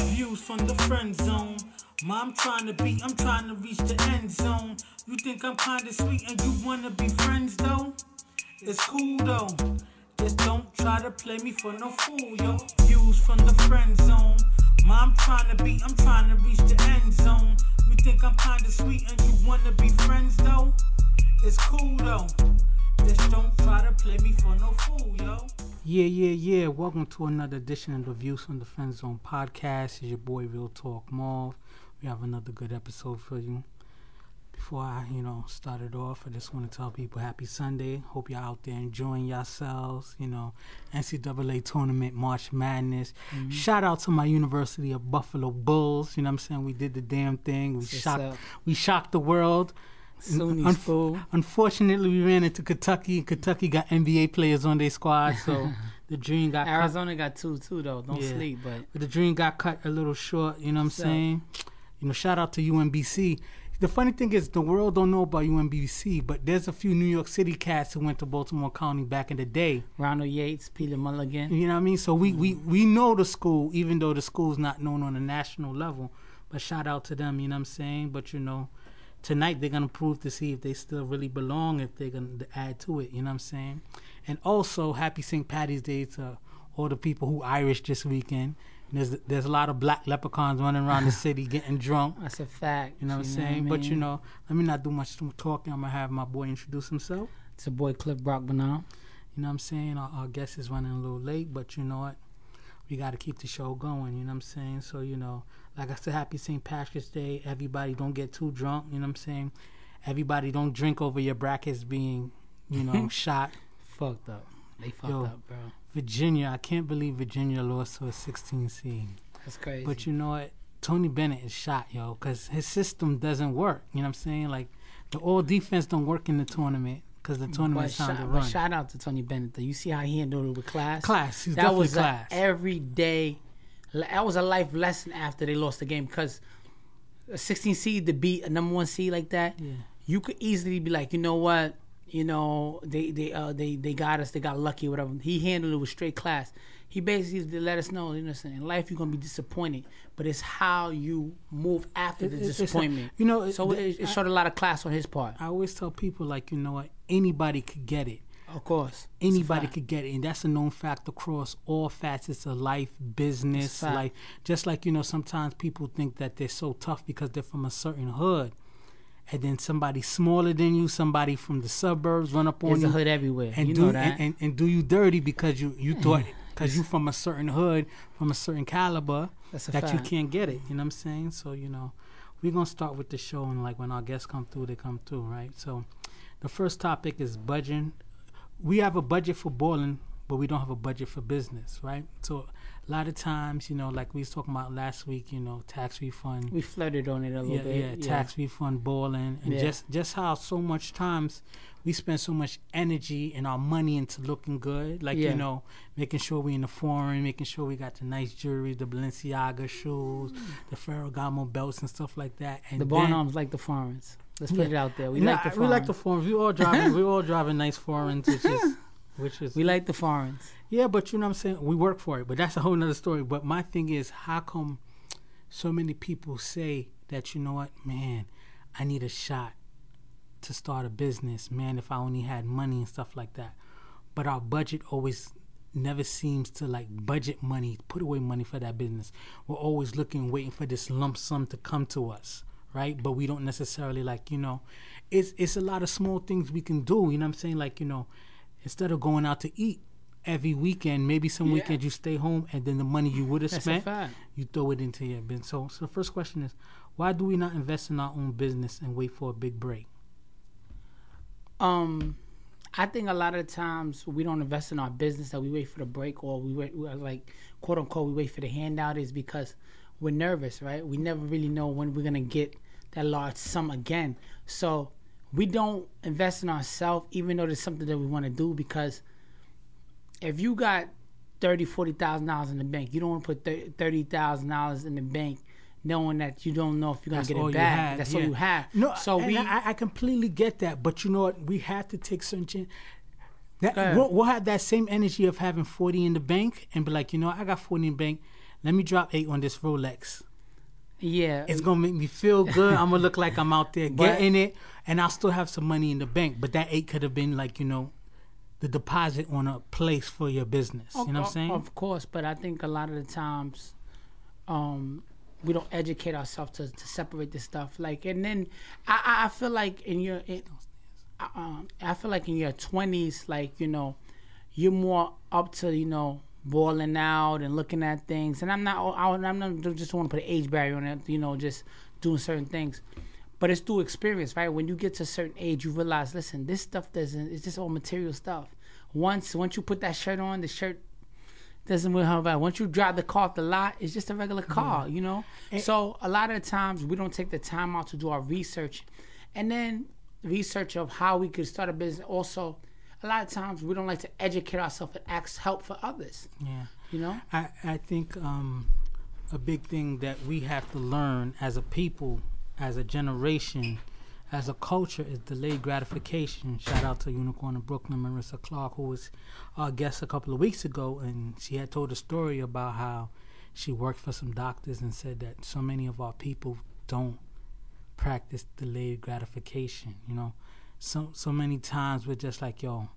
Views from the friend zone. Mom trying to be, I'm trying to reach the end zone. You think I'm kinda sweet and you wanna be friends though? It's cool though. Just don't try to play me for no fool, yo. Views from the friend zone. Mom trying to be, I'm trying to reach the end zone. You think I'm kinda sweet and you wanna be friends though? It's cool though. Just don't try to play me for no fool, yo. Yeah, yeah, yeah. Welcome to another edition of the Views from the Friend Zone podcast. It's your boy Real Talk Marv. We have another good episode for you. Before I, you know, start it off, I just want to tell people happy Sunday. Hope you're out there enjoying yourselves. You know, NCAA tournament, March Madness. Mm-hmm. Shout out to my University of Buffalo Bulls. You know what I'm saying? We did the damn thing. We What's shocked up? we shocked the world. SUNY's Unf- fool. Unfortunately, we ran into Kentucky. and Kentucky got NBA players on their squad, so the dream got cut. Arizona got two too though. Don't Yeah. sleep, but But the dream got cut a little short. You know what I'm So- saying? You know, shout out to UMBC. The funny thing is, the world don't know about UMBC, but there's a few New York City cats who went to Baltimore County back in the day. Ronald Yates, Peter Mulligan. You know what I mean? So we, we, mm. we know the school, even though the school's not known on a national level. But shout out to them, you know what I'm saying? But you know, tonight they're gonna prove to see if they still really belong, if they're gonna add to it, you know what I'm saying? And also happy St. Patty's Day to all the people who Irish this weekend. And there's there's a lot of black leprechauns running around the city getting drunk. That's a fact. You know what I'm saying? I But you know, let me not do much talking. I'm gonna have my boy introduce himself. it's a boy Cliff Brock Banal. You know what I'm saying? Our, our guest is running a little late, but you know what? We got to keep the show going. You know what I'm saying? So, you know, like I said, happy St. Patrick's Day. Everybody don't get too drunk. You know what I'm saying? Everybody don't drink over your brackets being, you know, shot. Fucked up. They fucked Yo. up, bro. Virginia, I can't believe Virginia lost to a 16 seed. That's crazy. But you know what? Tony Bennett is shot, yo, because his system doesn't work. You know what I'm saying? Like, the all defense don't work in the tournament because the tournament's time to run. but shout out to Tony Bennett though. You see how he handled it with class. class. He's that definitely was class. everyday. That was a life lesson after they lost the game because a 16 seed to beat a number one seed like that. yeah. you could easily be like, you know what, you know, they they uh they they got us, they got lucky, whatever. He handled it with straight class. He basically let us know, you know, in life you're gonna be disappointed, but it's how you move after the It- it's a- disappointment. you know, so the- it, it showed a lot of class on his part. I always tell people like you know what anybody could get it. Of course, Anybody could get it, and that's a known fact across all facets of life, business. Like just like you know, sometimes people think that they're so tough because they're from a certain hood, and then somebody smaller than you, somebody from the suburbs, run up on There's you a hood everywhere. and you do know that. and, and, and do you dirty because you you thought because you from a certain hood, from a certain caliber a that you can't get it. You know what I'm saying? So you know, we're gonna start with the show, and like when our guests come through, they come through, right? So, the first topic is budgeting. We have a budget for balling, but we don't have a budget for business, right? So, a lot of times, you know, like we was talking about last week, you know, tax refund. we flirted on it a little Yeah, bit. yeah, tax refund balling, and Yeah. just just how so much times we spend so much energy and our money into looking good, like Yeah. you know, making sure we in the foreign, making sure we got the nice jewelry, the Balenciaga shoes, mm. the Ferragamo belts and stuff like that. And The then- Barnums like the foreigners. Let's put Yeah. it out there. We Nah, like the we like the foreign. We all driving. we all driving nice foreigns, which is which is we like the foreigners. yeah, but you know what I'm saying? We work for it, but that's a whole nother story. But my thing is, how come so many people say that, you know what, man, I need a shot to start a business, man, if I only had money and stuff like that. But our budget always never seems to like budget money, put away money for that business. We're always looking, waiting for this lump sum to come to us, right? But we don't necessarily like, you know, it's it's a lot of small things we can do, you know what I'm saying? Like, you know, instead of going out to eat every weekend, maybe some Yeah. weekends you stay home and then the money you would have spent, you throw it into your business. So, so the first question is, why do we not invest in our own business and wait for a big break? Um, I think a lot of times we don't invest in our business that we wait for the break or we wait, like quote unquote we wait for the handout is because we're nervous, right? We never really know when we're gonna get that large sum again. So we don't invest in ourselves even though there's something that we want to do because if you got thirty, forty thousand dollars in the bank, you don't want to put thirty thousand dollars in the bank knowing that you don't know if you're gonna That's get it back. have, That's yeah. all you have. No, so we I, I completely get that, but you know what? We have to take certain. chan- That we'll, we'll have that same energy of having forty in the bank and be like, you know, I got forty in the bank. Let me drop eight on this Rolex. Yeah, It's gonna make me feel good. I'm gonna look like I'm out there getting it, and I'll still have some money in the bank. But that eight could have been like you know, the deposit on a place for your business. You know what I'm saying? Of course, but I think a lot of the times, um, we don't educate ourselves to, to separate this stuff. Like, and then I, I- I feel like in your, in, uh, um, I feel like in your twenties, like you know, you're more up to you know balling out and looking at things. And I'm not, I, I'm not just want to put an age barrier on it. You know, just doing certain things. But it's through experience, right? When you get to a certain age, you realize, listen, this stuff doesn't. It's just all material stuff. Once, once you put that shirt on, the shirt doesn't really have value. Once you drive the car off the lot, it's just a regular car, you know. so a lot of the times we don't take the time out to do our research, and then research of how we could start a business. Also, a lot of times we don't like to educate ourselves and ask help for others. yeah. You know. I, I think um, a big thing that we have to learn as a people, as a generation, as a culture is delayed gratification. Shout out to Unicorn of Brooklyn, Marissa Clark, who was our guest a couple of weeks ago, and she had told a story about how she worked for some doctors and said that so many of our people don't practice delayed gratification. You know, so so many times we're just like, yo,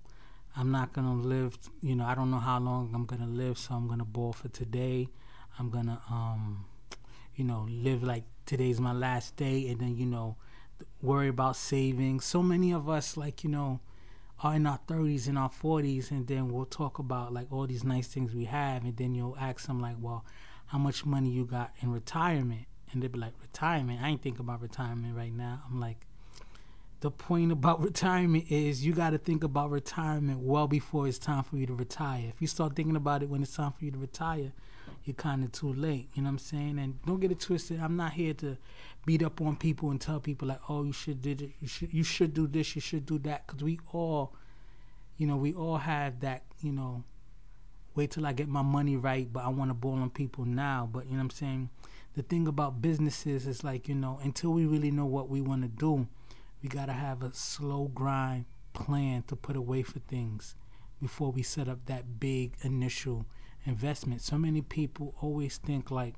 I'm not gonna live. You know, I don't know how long I'm gonna live, so I'm gonna ball for today. I'm gonna, um, you know, live like today's my last day, and then you know, worry about saving. So many of us, like you know, are in our 30s and our 40s, and then we'll talk about like all these nice things we have, and then you'll ask them like, well, how much money you got in retirement? And they'll be like, retirement? I ain't thinking about retirement right now. I'm like, the point about retirement is you got to think about retirement well before it's time for you to retire. If you start thinking about it when it's time for you to retire, you're kind of too late. You know what I'm saying? And don't get it twisted. I'm not here to beat up on people and tell people like, oh, you should did it. You should you should do this. You should do that. Because we all, you know, we all have that. You know, wait till I get my money right, but I want to ball on people now. But you know what I'm saying? The thing about businesses is like you know, until we really know what we want to do we got to have a slow grind plan to put away for things before we set up that big initial investment. So many people always think like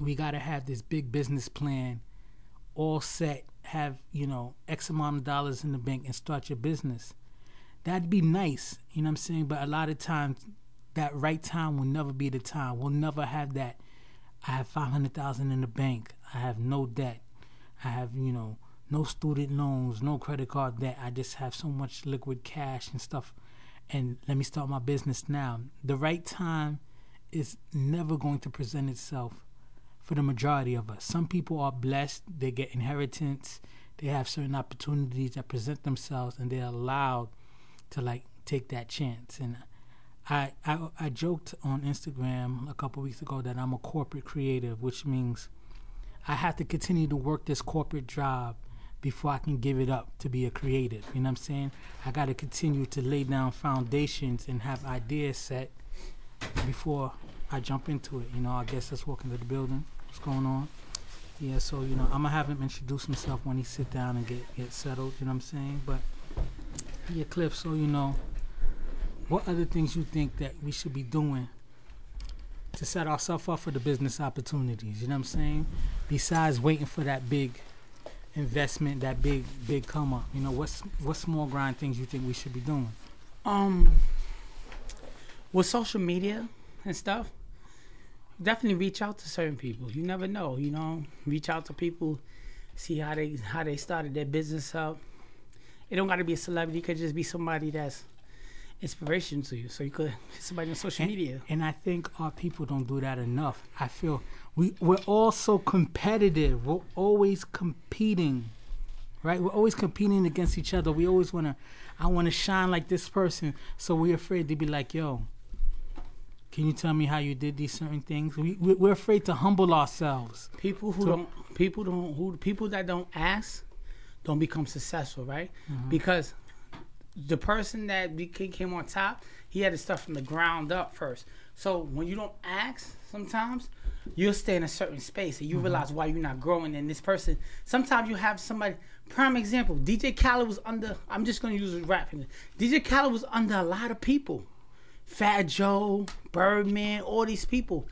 we got to have this big business plan all set, have, you know, X amount of dollars in the bank and start your business. That'd be nice, you know what I'm saying? But a lot of times that right time will never be the time. We'll never have that I have 500,000 in the bank. I have no debt. I have, you know, no student loans, no credit card debt. I just have so much liquid cash and stuff. And let me start my business now. The right time is never going to present itself for the majority of us. Some people are blessed, they get inheritance, they have certain opportunities that present themselves and they're allowed to like take that chance. And I I, I joked on Instagram a couple weeks ago that I'm a corporate creative, which means I have to continue to work this corporate job before I can give it up to be a creative. You know what I'm saying? I got to continue to lay down foundations and have ideas set before I jump into it. You know, I guess let's walk into the building. What's going on? Yeah, so you know, I'm gonna have him introduce himself when he sit down and get get settled. You know what I'm saying? But yeah, Cliff. So you know, what other things you think that we should be doing to set ourselves up for the business opportunities? You know what I'm saying? Besides waiting for that big investment, that big big come up. You know, what's what small grind things you think we should be doing? Um, with social media and stuff, definitely reach out to certain people. You never know, you know. Reach out to people, see how they how they started their business up. It don't got to be a celebrity. It could just be somebody that's inspiration to you. So you could somebody on social And, media. and I think our people don't do that enough. I feel we we're all so competitive. We're always competing, right? We're always competing against each other. We always wanna, I wanna shine like this person. So we're afraid to be like, yo. Can you tell me how you did these certain things? We we- we're afraid to humble ourselves. People who don't people don't who people that don't ask don't become successful, right? Mm-hmm. Because the person that became came on top, he had to start from the ground up first. So when you don't ask, sometimes you'll stay in a certain space and you mm-hmm. realize why you're not growing. And this person, sometimes you have somebody. Prime example: DJ Khaled was under. I'm just gonna use a rap. DJ Khaled was under a lot of people. Fat Joe, Birdman, all these people.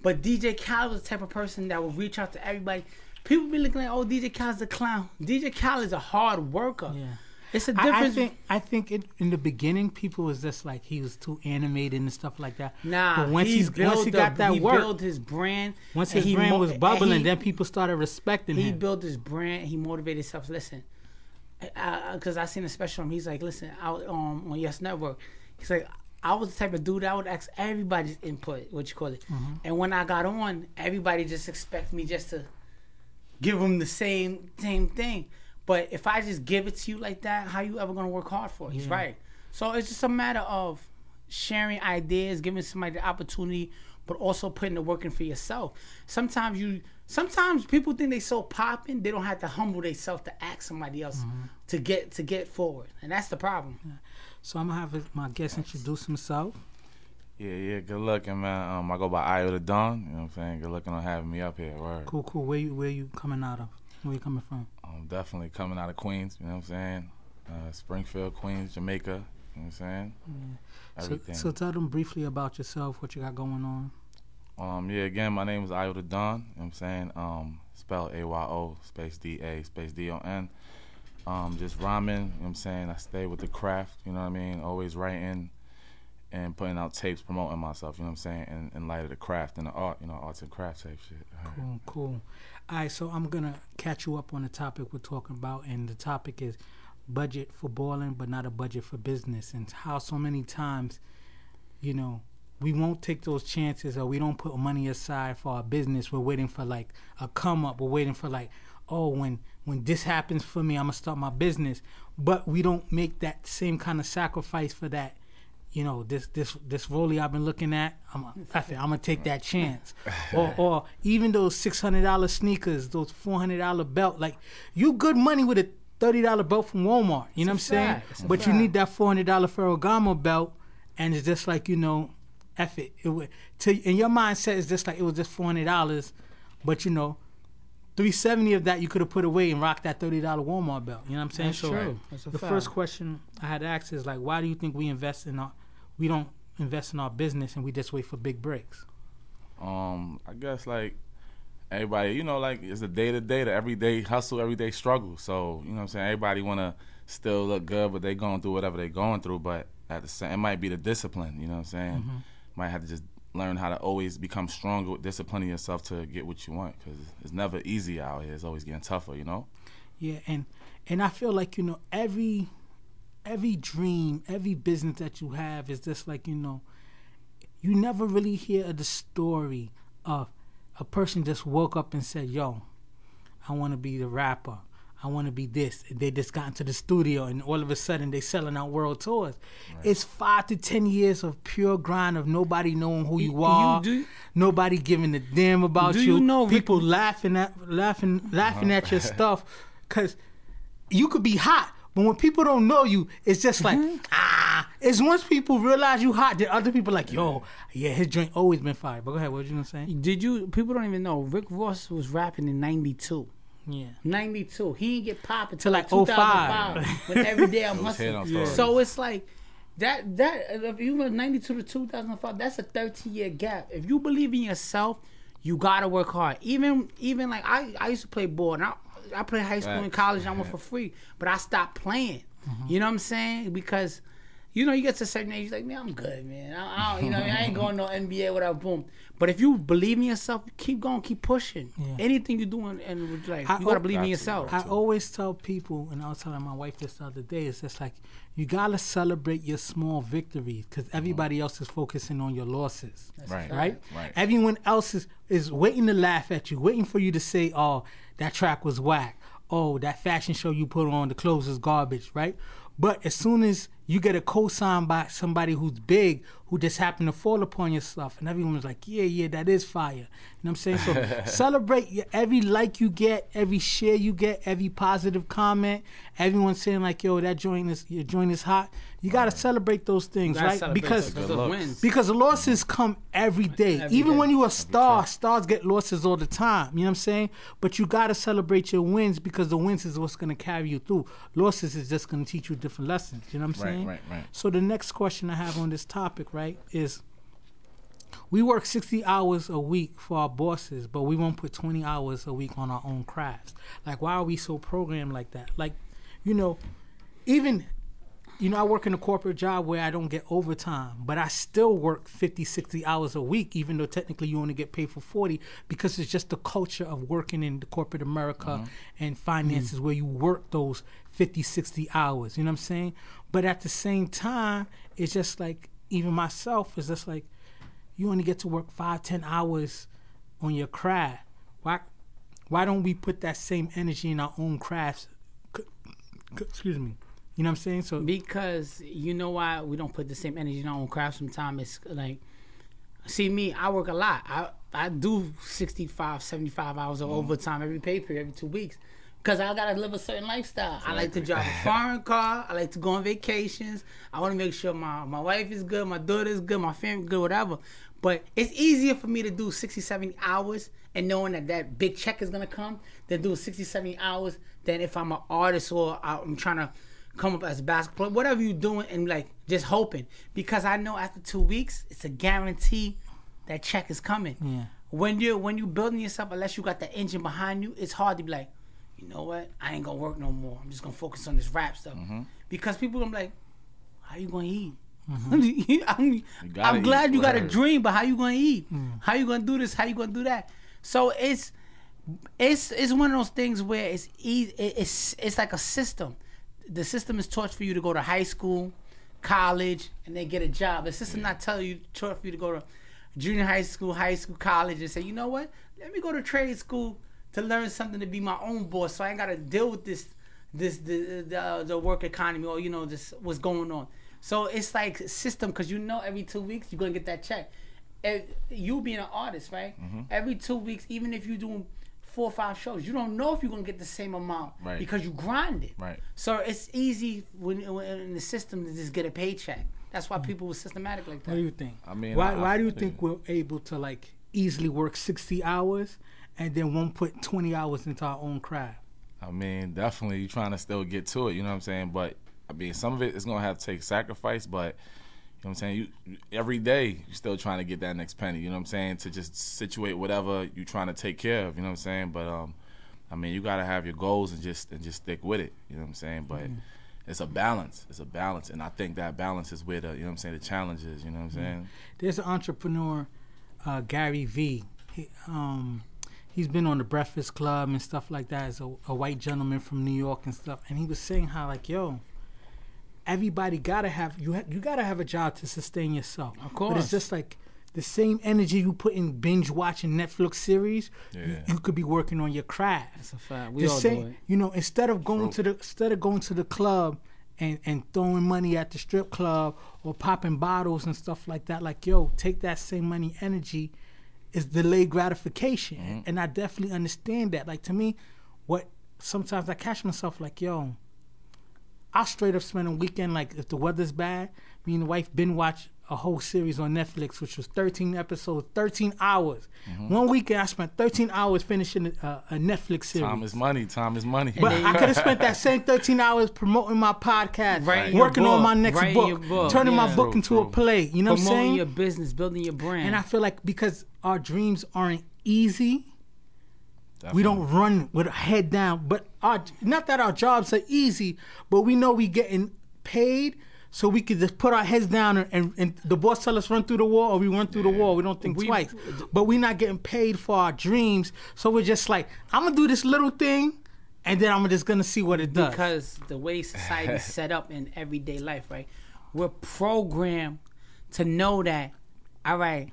But DJ Khaled was the type of person that would reach out to everybody. People be looking like, oh, DJ Khaled's a clown. DJ Khaled is a hard worker. Yeah. It's a I, I difference. think I think it, in the beginning people was just like he was too animated and stuff like that. Nah, but once he he's built once he got that he work, built his brand. once his he brand mo- was bubbling, he- then people started respecting he him. He built his brand. He motivated himself. Listen, because I seen a special. on him. He's like, listen, out um, on Yes Network. He's like, I was the type of dude I would ask everybody's input, what you call it. Mm-hmm. And when I got on, everybody just expect me just to give them the same same thing. But if I just give it to you like that, how you ever gonna work hard for it? He's Yeah. right. So it's just a matter of sharing ideas, giving somebody the opportunity, but also putting the work in for yourself. Sometimes you, sometimes people think they so popping, they don't have to humble themselves to ask somebody else Mm-hmm. to get to get forward, and that's the problem. so I'm gonna have my guest introduce himself. Yeah, yeah, good looking, man. Um, I go by Ayo Da Don. You know what I'm saying? Good looking on having me up here. Word. Cool, cool. Where you where you coming out of? Where you coming from? I'm definitely coming out of Queens. You know what I'm saying? Uh, Springfield, Queens, Jamaica. You know what I'm saying? So, Everything. so tell them briefly about yourself, what you got going on. um, yeah, again, my name is Ayo Da Don. You know what I'm saying? Um, spell A Y O space D A space D O N. Um, just rhyming. You know what I'm saying? I stay with the craft. You know what I mean? Always writing and putting out tapes, promoting myself. You know what I'm saying? In, in light of the craft and the art. You know, arts and craft type shit. Cool, cool. All right, so I'm gonna catch you up on the topic we're talking about, and the topic is budget for balling, but not a budget for business, and how so many times, you know, we won't take those chances, or we don't put money aside for our business. We're waiting for like a come up. We're waiting for like, oh, when when this happens for me, I'm gonna start my business, but we don't make that same kind of sacrifice for that you know, this this this rollie I've been looking at, I'm a, F I'm gonna take that chance. or or even those six hundred dollar sneakers, those four hundred dollar belt, like you good money with a thirty dollar belt from Walmart. You know what I'm saying? But you need that four hundred dollar Ferragamo belt, and it's just like you know, F it. it would, to in your mindset, it's just like it was just four hundred dollars, but you know. 370 of that you could have put away and rocked that $30 Walmart belt. You know what I'm saying? That's true. That's a the fact. first question I had asked is like, why do you think we invest in our, we don't invest in our business and we just wait for big breaks? Um, I guess like everybody, you know, like it's a day to day, the everyday hustle, everyday struggle. So you know, what I'm saying everybody want to still look good, but they going through whatever they going through. But at the same, it might be the discipline. You know what I'm saying? Might have to just learn how to always become stronger with disciplining yourself to get what you want because it's never easy out here. It's always getting tougher. You know? Yeah, and and I feel like you know every every dream, every business that you have is just like you know, you never really hear the story of a person just woke up and said, "Yo, I want to be the rapper." I want to be this. They just got into the studio, and all of a sudden they selling out world tours. It's five to ten years of pure grind of nobody knowing who you You- are, do- nobody giving a damn about you. you know Rick- people laughing at laughing laughing at your uh-huh. stuff because you could be hot, but when people don't know you, it's just like ah. It's once people realize you hot, then other people like yo, yeah, his joint always been fire. But go ahead, what you gonna say? Did you? People don't even know. Rick Ross was rapping in '92. Yeah. 92. He didn't get popped Till until like like 05. 2005. but every day I'm was hit hustling. stories. So it's like that. That if you were 92 to 2005, that's a 13 year gap. If you believe in yourself, you gotta work hard. Even even like I I used to play ball and I I played high school and college. and I went for free, but I stopped playing. Mm-hmm. You know what I'm saying? Because you know, you get to a certain age, you're like, man, I'm good, man. I, I don't, you know, I, mean? I ain't going no NBA, whatever, boom. But if you believe in yourself, keep going, keep pushing. Yeah. Anything you're doing, and like, I- you gotta believe in yourself. I always tell people, and I was telling my wife this the other day, it's just like you gotta celebrate your small victories because mm-hmm. everybody else is focusing on your losses. Right. right? Right. Everyone else is, is waiting to laugh at you, waiting for you to say, "Oh, that track was whack." Oh, that fashion show you put on, the clothes is garbage, right? But as soon as you get a cosign by somebody who's big, who just happened to fall upon your stuff, and everyone's like, "Yeah, yeah, that is fire." You know what I'm saying? So celebrate your, every like you get, every share you get, every positive comment. Everyone saying like, "Yo, that joint is your joint is hot." You gotta celebrate those things, right? celebrate Because those wins. because losses come every day. Every Even day. when you a star, stars get losses all the time. You know what I'm saying? But you gotta celebrate your wins because the wins is what's gonna carry you through. Losses is just gonna teach you different lessons. You know what I'm Right, saying? Right, right. So the next question I have on this topic, right, is we work 60 hours a week for our bosses, but we won't put 20 hours a week on our own crafts. Like, why are we so programmed like that? Like, you know, even, you know, I work in a corporate job where I don't get overtime, but I still work 50, 60 hours a week, even though technically you only get paid for 40, because it's just the culture of working in the corporate America uh-huh. and finances where you work those 50, 60 hours. You know what I'm saying? But at the same time, it's just like, even myself, it's just like, you only get to work five, ten hours on your craft. Why, why don't we put that same energy in our own crafts? Excuse me. You know what I'm saying? So Because you know why we don't put the same energy in our own craft sometimes it's like see me, I work a lot. I I do 65, 75 hours of mm-hmm. overtime every pay period every two weeks. Cause I gotta live a certain lifestyle. I like to drive a foreign car. I like to go on vacations. I want to make sure my, my wife is good, my daughter is good, my family good, whatever. But it's easier for me to do 60, 70 hours and knowing that that big check is gonna come than do 60, 70 hours than if I'm an artist or I'm trying to come up as a basketball player, whatever you're doing, and like just hoping because I know after two weeks it's a guarantee that check is coming. Yeah. When you when you building yourself, unless you got the engine behind you, it's hard to be like, you know what? I ain't gonna work no more. I'm just gonna focus on this rap stuff because people gonna be like, how you gonna eat? I'm, I'm glad you got a dream, but how you gonna eat? How you gonna do this? How you gonna do that? So it's it's it's one of those things where it's easy. It's it's like a system. The system is taught for you to go to high school, college, and then get a job. The system not telling you taught for you to go to junior high school, high school, college, and say, you know what? Let me go to trade school to learn something to be my own boss, so I ain't gotta deal with this this the the, uh, the work economy or you know this what's going on. So it's like system because you know every two weeks you're gonna get that check. And you being an artist, right? Every two weeks, even if you're doing four or five shows, you don't know if you're gonna get the same amount Right. because you grind it. Right. So it's easy when, when in the system to just get a paycheck. That's why people were systematic like that. what do you think? I mean, why I- why do you I- think we're able to like easily work 60 hours and then won't put 20 hours into our own craft? I mean, definitely you're trying to still get to it, you know what I'm saying? But I mean, some of it is gonna have to take sacrifice, but you know what I'm saying? You every day you're still trying to get that next penny, you know what I'm saying? To just situate whatever you're trying to take care of, you know what I'm saying? But um I mean, you got to have your goals and just and just stick with it, you know what I'm saying? But it's a balance. It's a balance, and I think that balance is where the you know what I'm saying the challenge is. You know what I'm saying? There's an entrepreneur, uh, Gary V. He, um, he's been on the Breakfast Club and stuff like that. As a, a white gentleman from New York and stuff, and he was saying how like, yo, everybody gotta have you. Ha- you gotta have a job to sustain yourself. Of but it's just like the same energy you put in binge watching Netflix series. You, Yeah. you could be working on your craft. That's a fact. We the all same, do it. you know, instead of going to the instead of going to the club and and throwing money at the strip club or popping bottles and stuff like that, like yo, take that same money energy is delayed gratification, Mm-hmm. and I definitely understand that. Like to me, what sometimes I catch myself like yo, I'll straight up spend a weekend like if the weather's bad, me and the wife been watch a whole series on Netflix, which was 13 episodes, 13 hours. Mm-hmm. One weekend I spent 13 hours finishing a, a Netflix series. Time is money. Time is money. But I could have spent that same 13 hours promoting my podcast, Writing your working on my next book, book, turning my book True, into a play. You know what I'm Promoting saying? your business, building your brand. and I feel like because our dreams aren't easy, we don't run with a head down. But our not that our jobs are easy, but we know we getting paid. So we could just put our heads down and, and, and the boss tell us run through the wall or we run through the wall. We don't think We- twice. But we're not getting paid for our dreams. So we're just like, I'm gonna do this little thing and then I'm just gonna see what it does. because the way society is set up in everyday life, right? We're programmed to know that, all right.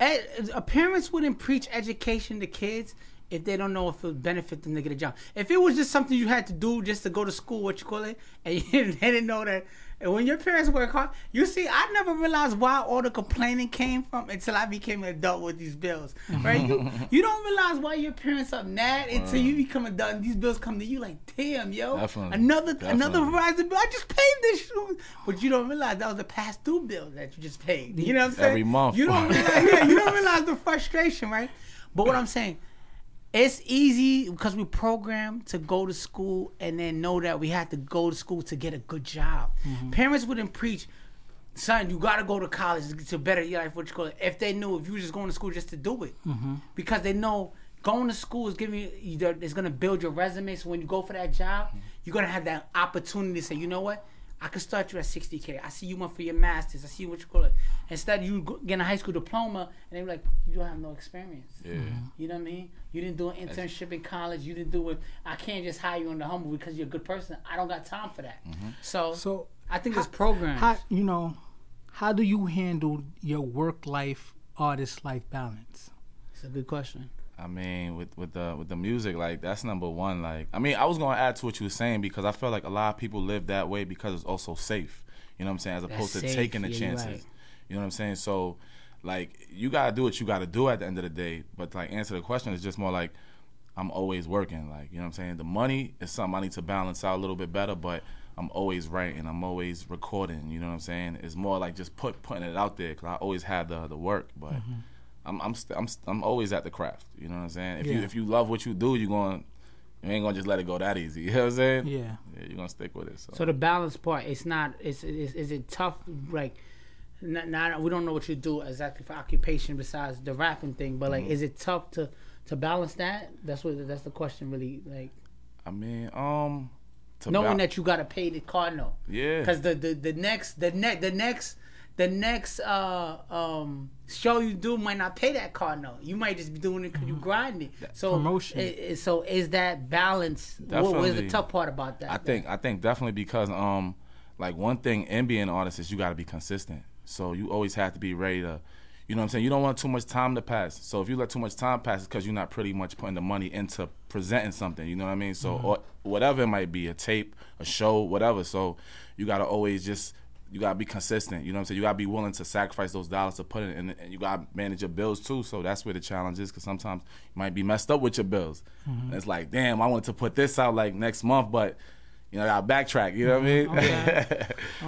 Ed, parents wouldn't preach education to kids if they don't know if it would benefit them to get a job. If it was just something you had to do just to go to school, what you call it, and you, they didn't know that. And when your parents work hard, you see, I never realized why all the complaining came from until I became an adult with these bills, right? you you don't realize why your parents are mad until you become an adult and these bills come to you like, damn, yo, Definitely. another another Verizon bill. I just paid this, shit. but you don't realize that was a past due bill that you just paid. You know what I'm saying? Every month. You don't realize, yeah, you don't realize the frustration, right? But what I'm saying, it's easy because we programmed to go to school and then know that we had to go to school to get a good job. Parents wouldn't preach son, you gotta go to college to better your life. What you call it? If they knew if you were just going to school just to do it, Mm-hmm. because they know going to school is giving you, it's gonna build your resume. So when you go for that job, Mm-hmm. you're gonna have that opportunity to say, you know what, I could start you at 60k. I see you went for your masters. I see what you call it. Instead, you go- get a high school diploma, and they're like, you don't have no experience. Yeah. Mm-hmm. You know what I mean? You didn't do an internship in college. You didn't do it. I can't just hire you on the humble because you're a good person. I don't got time for that. Mm-hmm. So, So I think it's programs. how you know how do you handle your work life artist life balance? it's a good question. I mean, with with the with the music, like that's number one. Like, I mean, I was gonna add to what you were saying because I feel like a lot of people live that way because it's also safe. You know what I'm saying? As opposed to safe. taking the Yeah, chances. right. You know what I'm saying? So, like, you gotta do what you gotta do at the end of the day. But like, answer the question is just more like, I'm always working. Like, you know what I'm saying? The money is something I need to balance out a little bit better, but. I'm always writing. I'm always recording. You know what I'm saying? It's more like just put putting it out there because I always had the the work, but Mm-hmm. I'm I'm st- I'm st- I'm always at the craft. You know what I'm saying? If you if you love what you do, you going you ain't gonna just let it go that easy. You know what I'm saying? Yeah. Yeah, you're gonna stick with it. So, So the balance part, it's not. It's is, is it tough? Like, not, not we don't know what you do exactly for occupation besides the rapping thing, but Mm-hmm. like, is it tough to to balance that? That's what that's the question really. Like I mean, um, to knowing bal- that you gotta pay the Cardinal. yeah, Because the, the the next the next the next the next uh um show you do might not pay that Cardinal. You might just be doing it because you grinding. So Promotion. i- i- so is that balance? What was the tough part about that? I think I think definitely because um like one thing in being an artist is you got to be consistent. So you always have to be ready to, you know what I'm saying. You don't want too much time to pass. So if you let too much time pass, it's because you're not pretty much putting the money into presenting something. You know what I mean? So or whatever it might be, a tape, a show, whatever. So you got to always just you gotta be consistent. You know what I'm saying? You gotta be willing to sacrifice those dollars to put it in, and you gotta manage your bills too. So that's where the challenge is, because sometimes you might be messed up with your bills. And it's like, damn, I wanted to put this out like next month, but you know, I gotta backtrack. You know what I mean? Okay.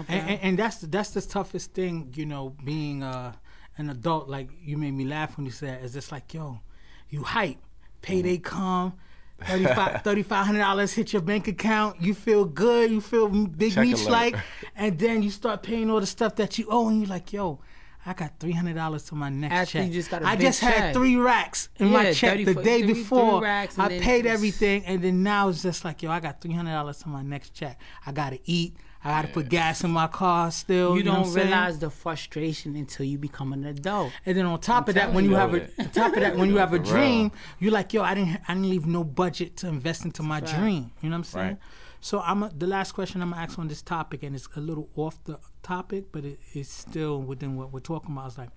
And, and, and that's that's the toughest thing, you know, being uh, an adult. Like you made me laugh when you said, "It's just like, yo, you hype, payday Mm-hmm. come." $3,500 dollars hit your bank account. You feel good. You feel big Check meat like, and then you start paying all the stuff that you owe, and you're like, "Yo, I got three hundred dollars to my next After check. you just got a I big just had three racks in my check 30 the day three- three before. racks, and I paid everything, and then now it's just like, yo, I got three hundred dollars to my next check. I gotta eat. I gotta put gas in my car still. you know what don't realize the frustration until you become an adult. And then on top of that, when you you. have a on top of that, when you have a dream, you're like, yo, I didn't I didn't leave no budget to invest into my Fact. dream. You know what I'm saying? Right. So I'm a, the last question I'm gonna ask on this topic, and it's a little off the topic, but it, it's still within what we're talking about. It's like,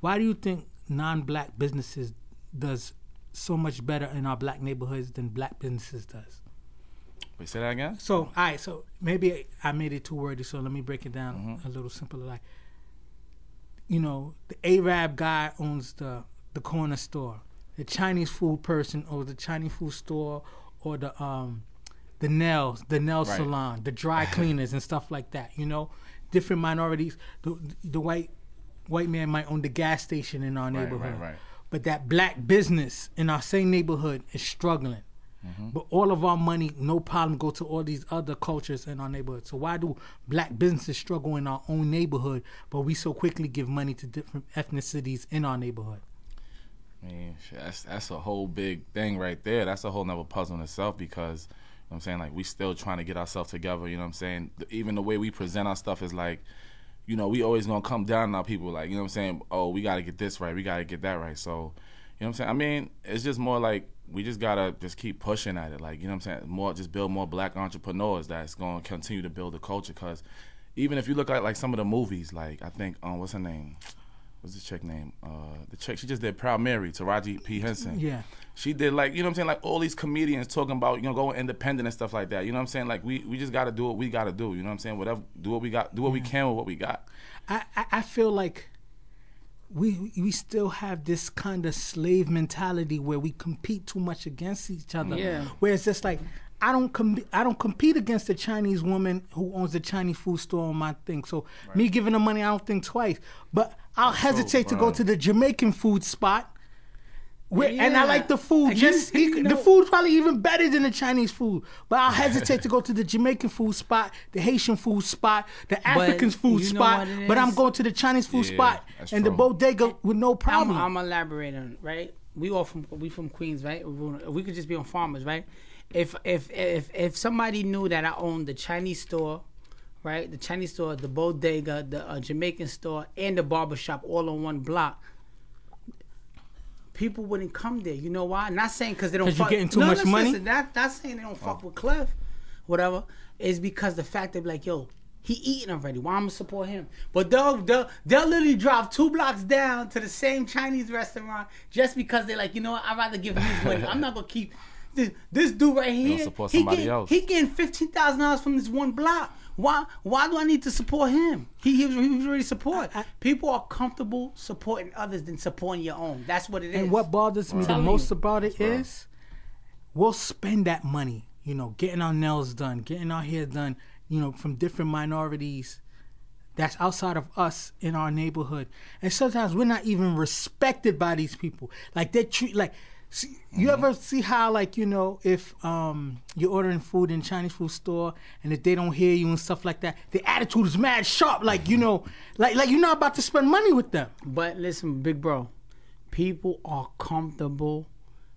why do you think non-black businesses does so much better in our black neighborhoods than black businesses does? Wait, say that again. So, all right, so maybe I made it too wordy, so let me break it down a little simpler. Like, you know, the Arab guy owns the the corner store. The Chinese food person owns the Chinese food store, or the um, the nails, the nail Right. salon, the dry cleaners and stuff like that. You know, different minorities. The the white white man might own the gas station in our Right, neighborhood, right. but that black business in our same neighborhood is struggling. Mm-hmm. But all of our money, no problem, go to all these other cultures in our neighborhood. So why do black businesses struggle in our own neighborhood, but we so quickly give money to different ethnicities in our neighborhood? I mean, that's that's a whole big thing right there. That's a whole nother puzzle in itself because you know what I'm saying like we still trying to get ourselves together. You know what I'm saying? Even the way we present our stuff is like, you know, we always gonna come down on our people. Like you know what I'm saying? Oh, we gotta get this right. We gotta get that right. So, you know what I'm saying? I mean, it's just more like we just gotta just keep pushing at it. Like you know what I'm saying? More just build more black entrepreneurs that's gonna continue to build the culture. Cause even if you look at like some of the movies, like I think um what's her name? What's this chick name? Uh, the chick she just did Proud Mary, Taraji P Henson. Yeah. She did like you know what I'm saying, like all these comedians talking about you know going independent and stuff like that. You know what I'm saying? Like we we just got to do what we got to do. You know what I'm saying? Whatever, do what we got, do what we can with what we got. I, I feel like we we still have this kind of slave mentality where we compete too much against each other. Yeah. Where it's just like I don't com- I don't compete against the Chinese woman who owns the Chinese food store on my thing. So me giving her money, I don't think twice. But I'll hesitate to go to the Jamaican food spot Where, And I like the food. And Just you- he- you the food's probably even better than the Chinese food. But I'll hesitate to go to the Jamaican food spot, the Haitian food spot, the African food spot. But I'm going to the Chinese food Yeah, spot that's and the true. bodega with no I'm, problem. I'm elaborating, on right? We all from we from Queens, right? We- We could just be on farmers, right? If if if if somebody knew that I owned the Chinese store, right? The Chinese store, the bodega, the uh, Jamaican store, and the barber shop all on one block. People wouldn't come there. You know why? Not saying because they don't. 'Cause you fuck- getting too no, much listen, money? Listen, not, not saying they don't fuck oh. with Cliff, whatever. Is because the fact they be like, yo, he eating already. Why I'm gonna support him? But they'll they'll, they'll literally drive two blocks down to the same Chinese restaurant just because they're like, you know what? I'd rather give him his money. I'm not gonna keep this, this dude right here. support he getting, else. He getting fifteen thousand dollars from this one block. Why? Why do I need to support him? He he was, he was already support. People are comfortable supporting others than supporting your own. That's what it is. And what bothers me the Telling most you. about it is, we'll spend that money, you know, getting our nails done, getting our hair done, you know, from different minorities that's outside of us in our neighborhood. And sometimes we're not even respected by these people. Like they treat like see, you Mm-hmm. ever see how like, you know, if um you're ordering food in Chinese food store and if they don't hear you and stuff like that, the attitude is mad sharp, like, you know, like like you're not about to spend money with them. But listen, big bro, people are comfortable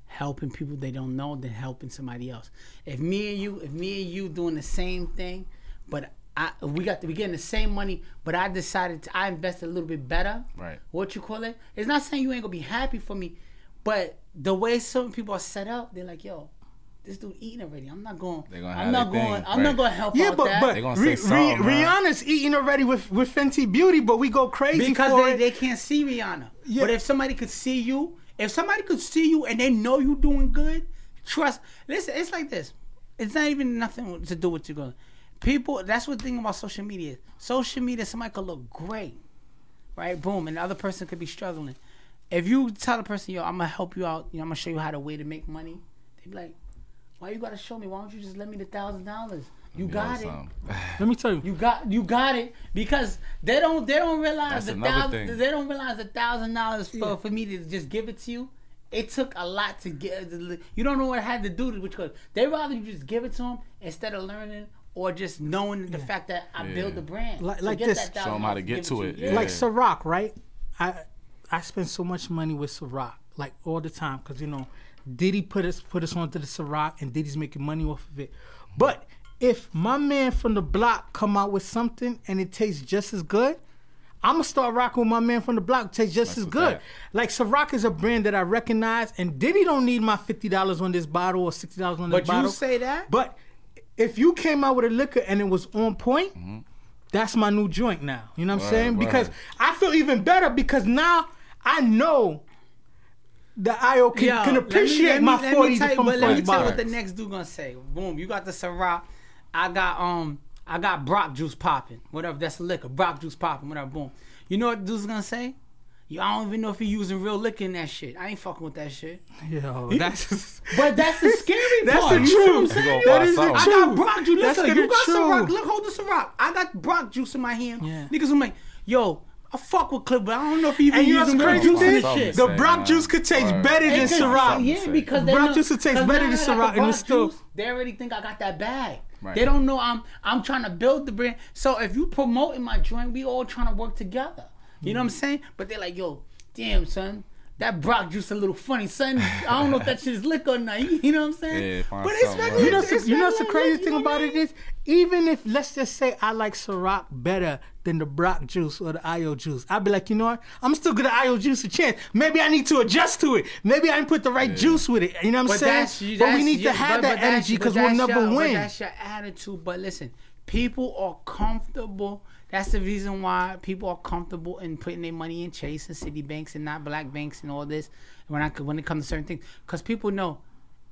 helping people they don't know than helping somebody else. If me and you, if me and you doing the same thing, but I we got we getting the same money, but I decided to, I invested a little bit better. Right. What you call it? It's not saying you ain't gonna be happy for me, but the way some people are set up, they're like, yo. This dude eating already. I'm not going. They're gonna I'm not going. thing, I'm not going to help Yeah, out but that. but They gonna Ri- say something, Ri- Rihanna's eating already with with Fenty Beauty, but we go crazy because for they, it. they can't see Rihanna. Yeah. But if somebody could see you, if somebody could see you and they know you doing good, trust. Listen, it's like this. It's not even nothing to do with you going. People. That's what the thing about social media. Social media, somebody could look great, right? Boom, and the other person could be struggling. If you tell the person, yo, I'm gonna help you out. You know, I'm gonna show you how to way to make money. They be like, why you gotta show me? Why don't you just let me the thousand dollars? You You got it. Let me tell you. You got you got it because they don't they don't realize That's the thousand thing. they don't realize a thousand dollars for for me to just give it to you. It took a lot to get. You don't know what I had to do to because they rather you just give it to them instead of learning or just knowing the fact that I Yeah. built the brand. Like- So like get this. that Show 'em how to get give it to it, Yeah. yeah. like Ciroc, right? I I spend so much money with Ciroc, like all the time, because you know, Diddy put us put us onto the Ciroc, and Diddy's making money off of it. But if my man from the block come out with something and it tastes just as good, I'm gonna start rocking with my man from the block. It tastes just That's as good. fact. Like Ciroc is a brand that I recognize, and Diddy don't need my fifty dollars on this bottle or sixty dollars on this But you say that? But if you came out with a liquor and it was on point, mm-hmm. that's my new joint now. You know what I'm Word, saying? Because. I feel even better because now I know that IO can, Yo, can let me- appreciate let me- my let me 40 tell But let me tell you what the next dude gonna say. Boom, you got the Ciroc. I got um, I got Brock juice popping. Whatever, that's liquor. Brock juice popping. Whatever. Boom. You know what the dude's gonna say? Yo, I don't even know if he using real liquor in that shit. I ain't fucking with that shit. Yo, that's But that's the scary That's part. the You see what I'm truth. saying? You That is the buy I truth. got Brock juice. That's Listen, the you got truth. Ciroc. Look, hold the Ciroc. I got Brock juice in my hand. Yeah. Niggas, I'm like, yo, I fuck with Cliff, but I don't know if he even And you know using crazy juice thing? this shit. The Brock man. juice could taste Word. better than Hey, 'cause- Ciroc. Yeah, because they Brock know, juice will taste 'cause better than I got the Ciroc, and it's still- They already think I got that bag. Right. They don't know I'm I'm trying to build the brand. So if you promoting my joint, we all trying to work together. You know what I'm Mm-hmm. saying? But they're like, yo, damn son. That Brock juice a little funny, son. I don't know if that shit is liquor or not. You know what I'm saying? Yeah, find but it's something, regular. right. You know, it's you know what's the regular, crazy you thing know about what I it is, even if let's just say I like Ciroc better than the Brock juice or the IO juice, I'd be like, you know what? I'm still gonna IO juice a chance. Maybe I need to adjust to it. Maybe I didn't put the right juice with it. You know what I'm But saying? but we need yeah, to have but- that but energy because we'll that's never your-. That's your attitude. But listen, people are comfortable. That's the reason why people are comfortable in putting their money in Chase and City banks and not black banks and all this. When I when it comes to certain things, because people know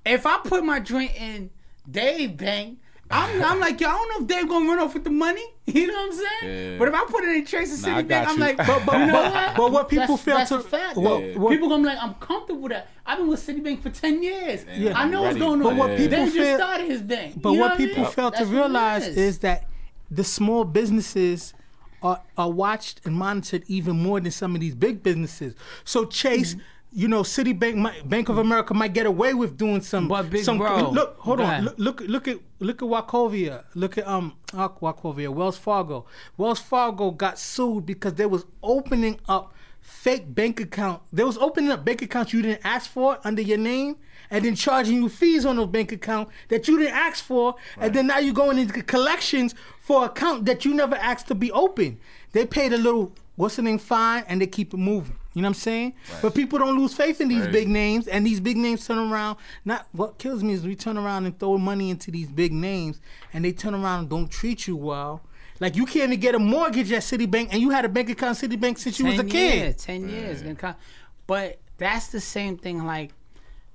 if I put my joint in Dave Bank. I'm, I'm like, yo, I don't know if Dave gonna run off with the money. You know what I'm saying? Yeah. But if I put it in Chase and Nah, City I Bank, got I'm you. like, But- but- you know but- what? but what people that's, fail that's to- a fact. what- though. what- people gonna be like, I'm comfortable with that. I've been with Citibank for ten years. Yeah. I know what's Ready. going on. But what Yeah. people Dave just started his bank. But You know what I mean? people fail to That's what it realize is. that the small businesses are, are watched and monitored even more than some of these big businesses. So Chase, mm-hmm. You know, Citibank, might, Bank of America might get away with doing some. But big some bro, look, hold on, look, look, look at look at Wachovia, look at um uh, Wachovia, Wells Fargo. Wells Fargo got sued because they was opening up fake bank account. They was opening up bank accounts you didn't ask for under your name, and then charging you fees on those bank account that you didn't ask for, and then now you're going into collections for account that you never asked to be open. They paid a little what's the name fine, and they keep it moving. You know what I'm saying? But people don't lose faith in these Crazy. big names, and these big names turn around. Not what kills me is we turn around and throw money into these big names, and they turn around and don't treat you well. Like you can't even get a mortgage at Citibank, and you had a bank account at Citibank since you was a 10 kid. Years, Ten years, gonna come. But that's the same thing. Like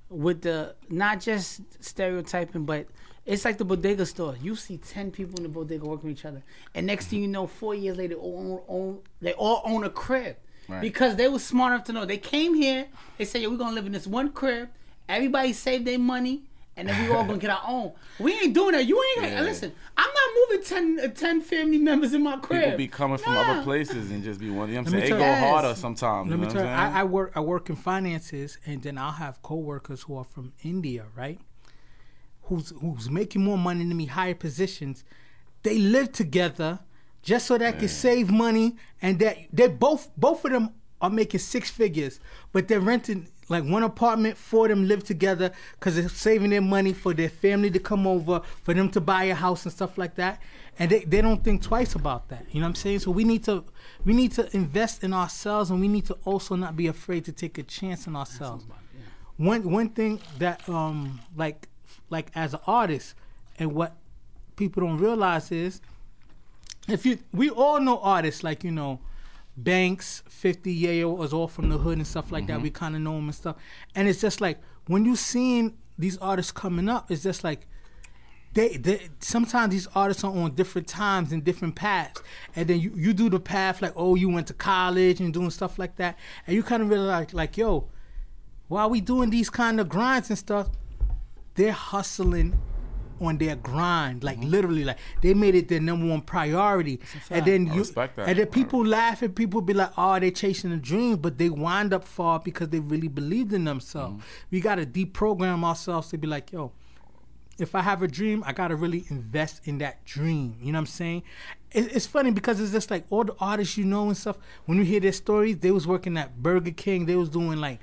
with the not just stereotyping, but it's like the bodega store. You see ten people in the bodega working with each other, and next thing you know, four years later, all own, own they all own a crib Right. because they were smart enough to know they came here. They said, "Yeah, we're gonna live in this one crib. Everybody saved their money." And then we all gonna get our own. We ain't doing that. You ain't. Yeah. Listen, I'm not moving 10, uh, 10 family members in my crib. People be coming from Nah. other places and just be one. You know what I'm saying? It go you- harder sometimes. Let you me know tell what you, I'm? I, I work I work in finances, and then I'll have coworkers who are from India, right? Who's who's making more money than me, higher positions. They live together just so that they can save money, and that they both both of them are making six figures, but they're renting like one apartment. for them live together because they're saving their money for their family to come over, for them to buy a house and stuff like that. And they, they don't think twice about that. You know what I'm saying? So we need to we need to invest in ourselves, and we need to also not be afraid to take a chance on ourselves. One one thing that um like like as an artist, and what people don't realize is if you we all know artists like you know Banks, 50 Yayo was all from the hood and stuff like that. Mm-hmm. We kind of know them and stuff. And it's just like when you seeing these artists coming up, it's just like they, they sometimes these artists are on different times and different paths. And then you, you do the path like, oh, you went to college and doing stuff like that. And you kind of realize like, like, yo, while we doing these kind of grinds and stuff, they're hustling on their grind, like literally, like they made it their number one priority. And then I you, respect that. and then people laugh and people be like, "Oh, they chasing a dream," but they wind up far because they really believed in themselves. Mm-hmm. We gotta deprogram ourselves to be like, "Yo, if I have a dream, I gotta really invest in that dream." You know what I'm saying? It's funny because it's just like all the artists you know and stuff. When you hear their stories, they was working at Burger King. They was doing like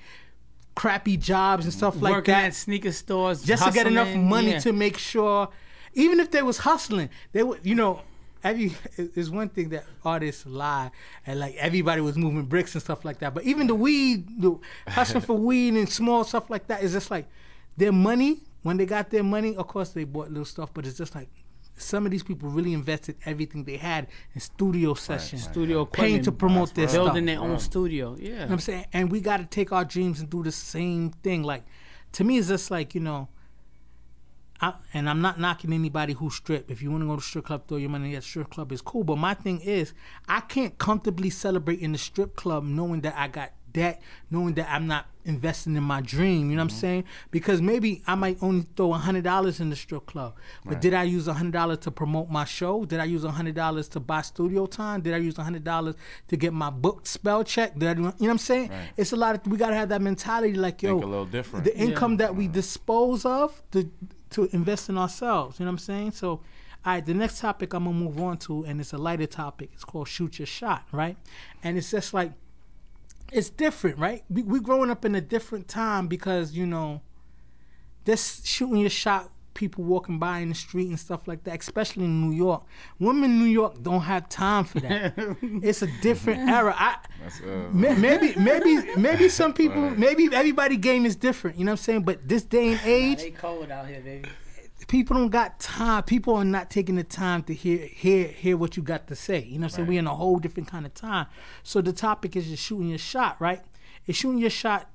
crappy jobs and stuff like working that at sneaker stores just to get enough money yeah. to make sure, even if they was hustling, they would, you know. Every is one thing that artists lie and like everybody was moving bricks and stuff like that. But even the weed, the hustling for weed and small stuff like that is just like their money. When they got their money, of course they bought little stuff, but it's just like some of these people really invested everything they had in studio sessions, studio paying to promote their stuff. building their own studio. Yeah, You know what I'm saying? And we got to take our dreams and do the same thing. Like, to me, it's just like, you know, I, and I'm not knocking anybody who strip. If you want to go to strip club, throw your money at strip club is cool. But my thing is, I can't comfortably celebrate in the strip club knowing that I got debt, knowing that I'm not investing in my dream. You know what I'm mm-hmm. saying? Because maybe I might only throw hundred dollars in the strip club, but did I use hundred dollars to promote my show? Did I use hundred dollars to buy studio time? Did I use hundred dollars to get my book spell check? Did I, you know what I'm saying? Right. It's a lot of we gotta have that mentality. Like yo, Think a little different. the income that we dispose of to to invest in ourselves. You know what I'm saying? So, all right, the next topic I'm gonna move on to, and it's a lighter topic. It's called shoot your shot, right? And it's just like it's different, right? We we growing up in a different time because you know, this shooting your shot. People walking by in the street and stuff like that, especially in New York. Women in New York don't have time for that. it's a different era. I, That's, uh, maybe maybe maybe some people maybe everybody game is different you know what i'm saying but this day and age they cold out here, baby. People don't got time people are not taking the time to hear hear hear what you got to say. You know what i'm saying? We're in a whole different kind of time. So the topic is just shooting your shot right? Is shooting your shot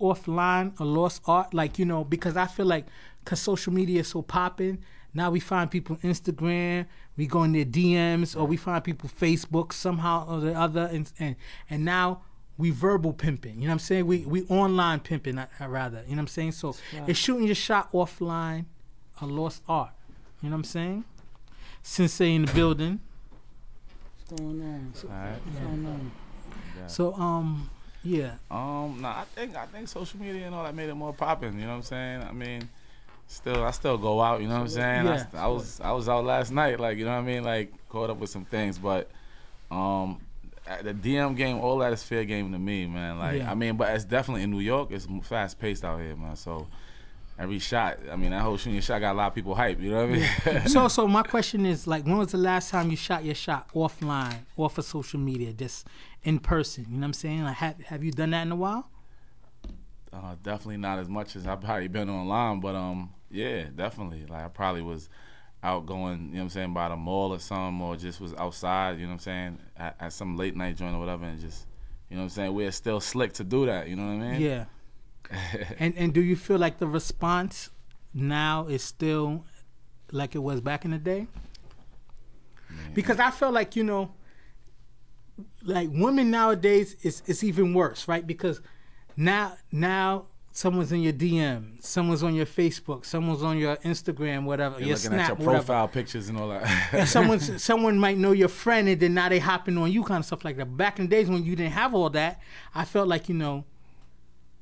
offline a lost art? Like you know because i feel like because social media is so popping now we find people instagram we go in their dms or we find people facebook somehow or the other and and, and now we verbal pimping. You know what i'm saying? We we online pimping I, I rather. You know what i'm saying? So it's shooting your shot offline a lost art you know what i'm saying sensei in the building What's going on? What's all right. going on? so um Yeah. Um, nah, I think I think social media and all that made it more popping. You know what I'm saying? I mean, still, I still go out. You know what I'm saying? I, Yeah. st- I was I was out last night. Like you know what I mean? Like caught up with some things, but um, the DM game, all that is fair game to me, man. Like Yeah. I mean, but it's definitely in New York. It's fast paced out here, man. So. Every shot, I mean, that whole shooting shot got a lot of people hype. You know what I mean? So, so my question is like, when was the last time you shot your shot offline, off of social media, just in person? You know what I'm saying? Like, have have you done that in a while? Uh, definitely not as much as I've probably been online, but um, yeah, definitely. Like I probably was out going, you know what I'm saying, by the mall or something, or just was outside, you know what I'm saying, at, at some late night joint or whatever, and just, you know what I'm saying, we're still slick to do that, you know what I mean? Yeah. and and do you feel like the response now is still like it was back in the day? Because I feel like you know, like women nowadays, it's it's even worse, right? Because now now someone's in your DM, someone's on your Facebook, someone's on your Instagram, whatever, You're your looking Snap, at your whatever. profile pictures and all that. And someone's someone might know your friend, and then now they hopping on you, kind of stuff like that. Back in the days when you didn't have all that, I felt like you know,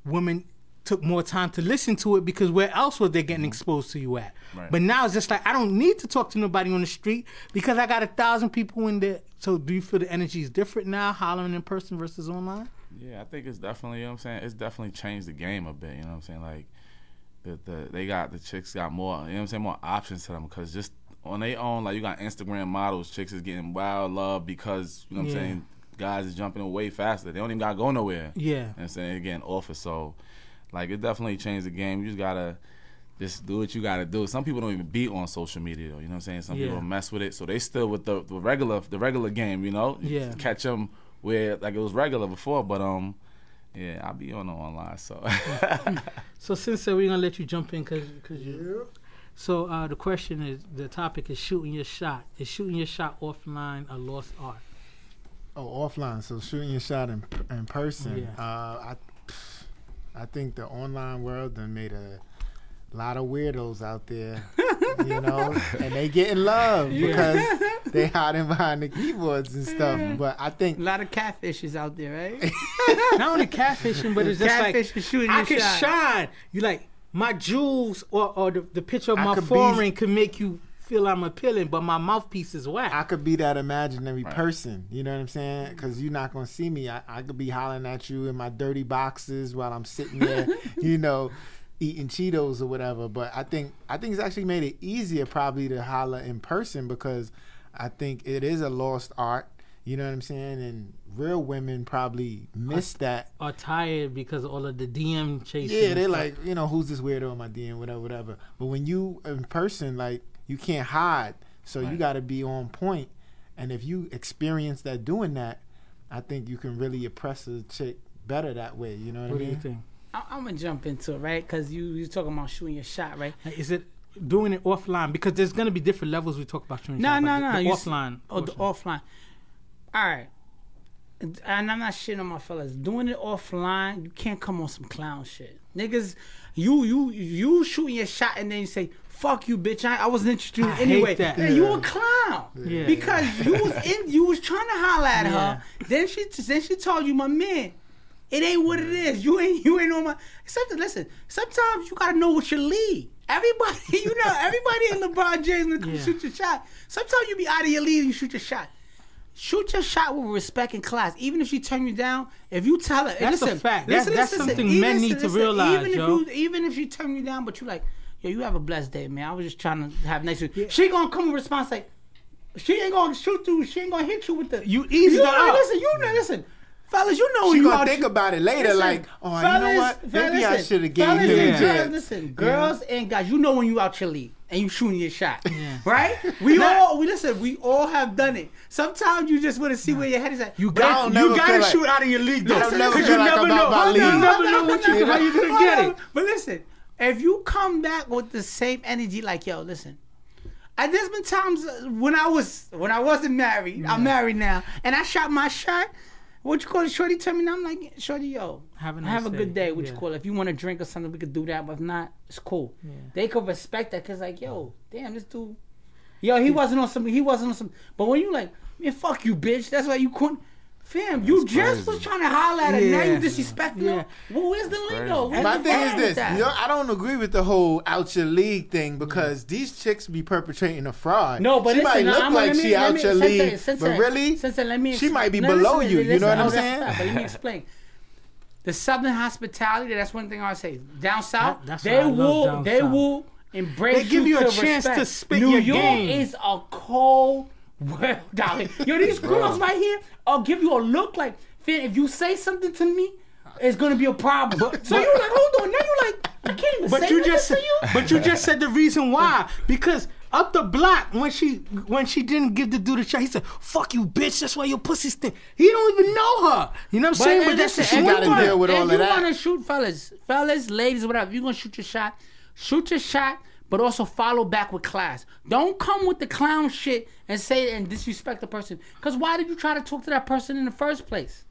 women took more time to listen to it because where else was they getting mm-hmm. exposed to you at? Right. But now it's just like I don't need to talk to nobody on the street because I got a thousand people in there. So do you feel the energy is different now, hollering in person versus online? Yeah, I think it's definitely, you know what I'm saying? It's definitely changed the game a bit, you know what I'm saying? Like, the, the they got, the chicks got more, you know what I'm saying, more options to them because just on their own, like, you got Instagram models, chicks is getting wild love because, you know what Yeah. I'm saying, guys is jumping way faster. They don't even got to go nowhere. Yeah. You know what I'm saying? They're getting. So, like, it definitely changed the game. You just got to just do what you got to do. Some people don't even be on social media, though. You know what I'm saying? Some Yeah. people mess with it. So they still with the, the regular the regular game, you know? You Yeah. Catch them where, like, it was regular before. But, um, yeah, I'll be on the online. So, So since uh, we're gonna let you jump in because because you. Yeah. So uh, the question is, the topic is shooting your shot. Is shooting your shot offline a lost art? Oh, offline. So shooting your shot in in person. Yeah. Uh, I I think the online world done made a lot of weirdos out there, you know, and they getting love because they hiding behind the keyboards and stuff. But I think A lot of catfishes out there, right? Not only catfishing, but it's just like Catfish is shooting I your can shot. shine. You like my jewels or, or the, the picture of I my could be- foreign can make you feel I'm appealing, but my mouthpiece is whack. I could be that imaginary Right. person. You know what I'm saying? Because you're not gonna see me. I, I could be hollering at you in my dirty boxes while I'm sitting there, you know, eating Cheetos or whatever. But I think I think it's actually made it easier probably to holler in person because I think it is a lost art. You know what I'm saying? And real women probably miss that. Are tired because of all of the DM chasing. Yeah, they're stuff. like, you know, who's this weirdo in my DM, whatever, whatever. But when you in person, like, you can't hide. So you got to be on point. And if you experience that doing that, I think you can really impress a chick better that way. You know what, What I do mean? you think? I, I'm gonna jump into it, right? Because you you talking about shooting your shot, right? Is it doing it offline? Because there's gonna be different levels we talk about. shooting No, shot, no, no. the- the you s- offline. Oh, the offline. All right. And I'm not shitting on my fellas. Doing it offline, you can't come on some clown shit. Niggas, you you you shooting your shot and then you say, fuck you, bitch. I, I wasn't interested in you I anyway. that. Then you Yeah. a clown. Yeah. Because you was in you was trying to holler at Yeah. her. Then she then she told you, my man, it ain't what it is. You ain't you ain't on my something listen, sometimes you gotta know what your lead. Everybody, you know, everybody in LeBron James when Yeah. shoot your shot. Sometimes you be out of your league and you shoot your shot. Shoot your shot with respect and class. Even if she turn you down, if you tell her, That's a listen, fact. listen, That's- that's listen, something men listen, need to realize, Even yo. if you, even if she turn you down, but you like, yo, you have a blessed day, man. I was just trying to have next nice. She gonna come with response like, she ain't gonna shoot you. She ain't gonna hit you with the. You eased you her know, up. Listen, you know, listen, fellas, you know She you gonna out think you- about it later, Listen, like, oh, you know fellas, what? Maybe I listen, should have gave fellas him and a Yeah. girls. Listen, girls and guys, you know when you out your league and you shooting your shot, Yeah. right? We all, we listen, we all have done it. Sometimes you just want to see where your head is at. You got you got to feel like- shoot out of your league though. I don't never 'Cause feel you like never I'm know. out my You never know what you how you gonna get it. But listen, if you come back with the same energy, like yo, listen. I, there's been times uh, when I was when I wasn't married. I'm married now, and I shot my shot. What you call it? Shorty tell me, now I'm like, Shorty, yo, Have a have nice a good day. What you call it? If you want to drink or something, we could do that. But if not, it's cool. Yeah. They could respect that because, like, yo, damn, this dude, yo, he wasn't on some, he wasn't on some. But when you like, man, fuck you, bitch. That's why you couldn't. Fam, you just crazy. was trying to holler at her. Now you disrespecting Yeah. her. Well, where's the lingo? crazy. What's My the thing is this: that? you know, I don't agree with the whole out your league thing because these chicks be perpetrating a fraud. No, but she listen, might no, look I'm- like me- she let out me- your Sensei, league, Sensei, but really, Sensei, let me she ex- might be no, below listen, you. You know listen, what I'm saying? fine, But let me explain. The Southern hospitality, that's one thing I would say. Down south, That- they what I love will, down they south. will embrace They give you a to chance to respect. spit New your York game. is a cold world, darling. Yo, these girls right here, I'll give you a look like, Finn, if you say something to me, it's gonna be a problem. so you're like, hold on, now you're like, you can't even But say you just to you. but you just said the reason why because up the block when she when she didn't give the dude a shot he said fuck you bitch that's why your pussy stink he don't even know her you know what I'm saying but that's the what she if gotta you wanna- deal with all of you that. want to shoot, fellas, fellas, ladies, whatever, if you're gonna shoot your shot, shoot your shot, but also follow back with class. Don't come with the clown shit and say and disrespect the person. Cause why did you try to talk to that person in the first place?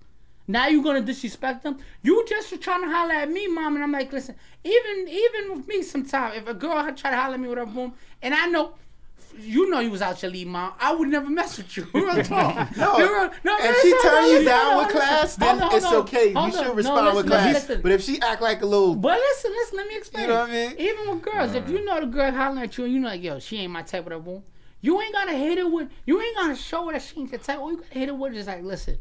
Now you're gonna disrespect them. You just were trying to holler at me, mom, and I'm like, listen, even even with me, sometimes if a girl tried to holler at me with her boom, and I know. You know you was out your lead, mom. I would never mess with you. Real talk. No, Real- no, if listen, she hold turn you down with class, then Hold on, it's hold on. okay. Hold you should No, respond with class. listen. But if she act like a little, But listen, listen, let me explain. You know what I mean? Even with girls, if you know the girl hollering at you and you know like, yo, she ain't my type of boom, you ain't gonna hit her with, you ain't gonna show her that she ain't your type. All you gotta hit her with is like, listen,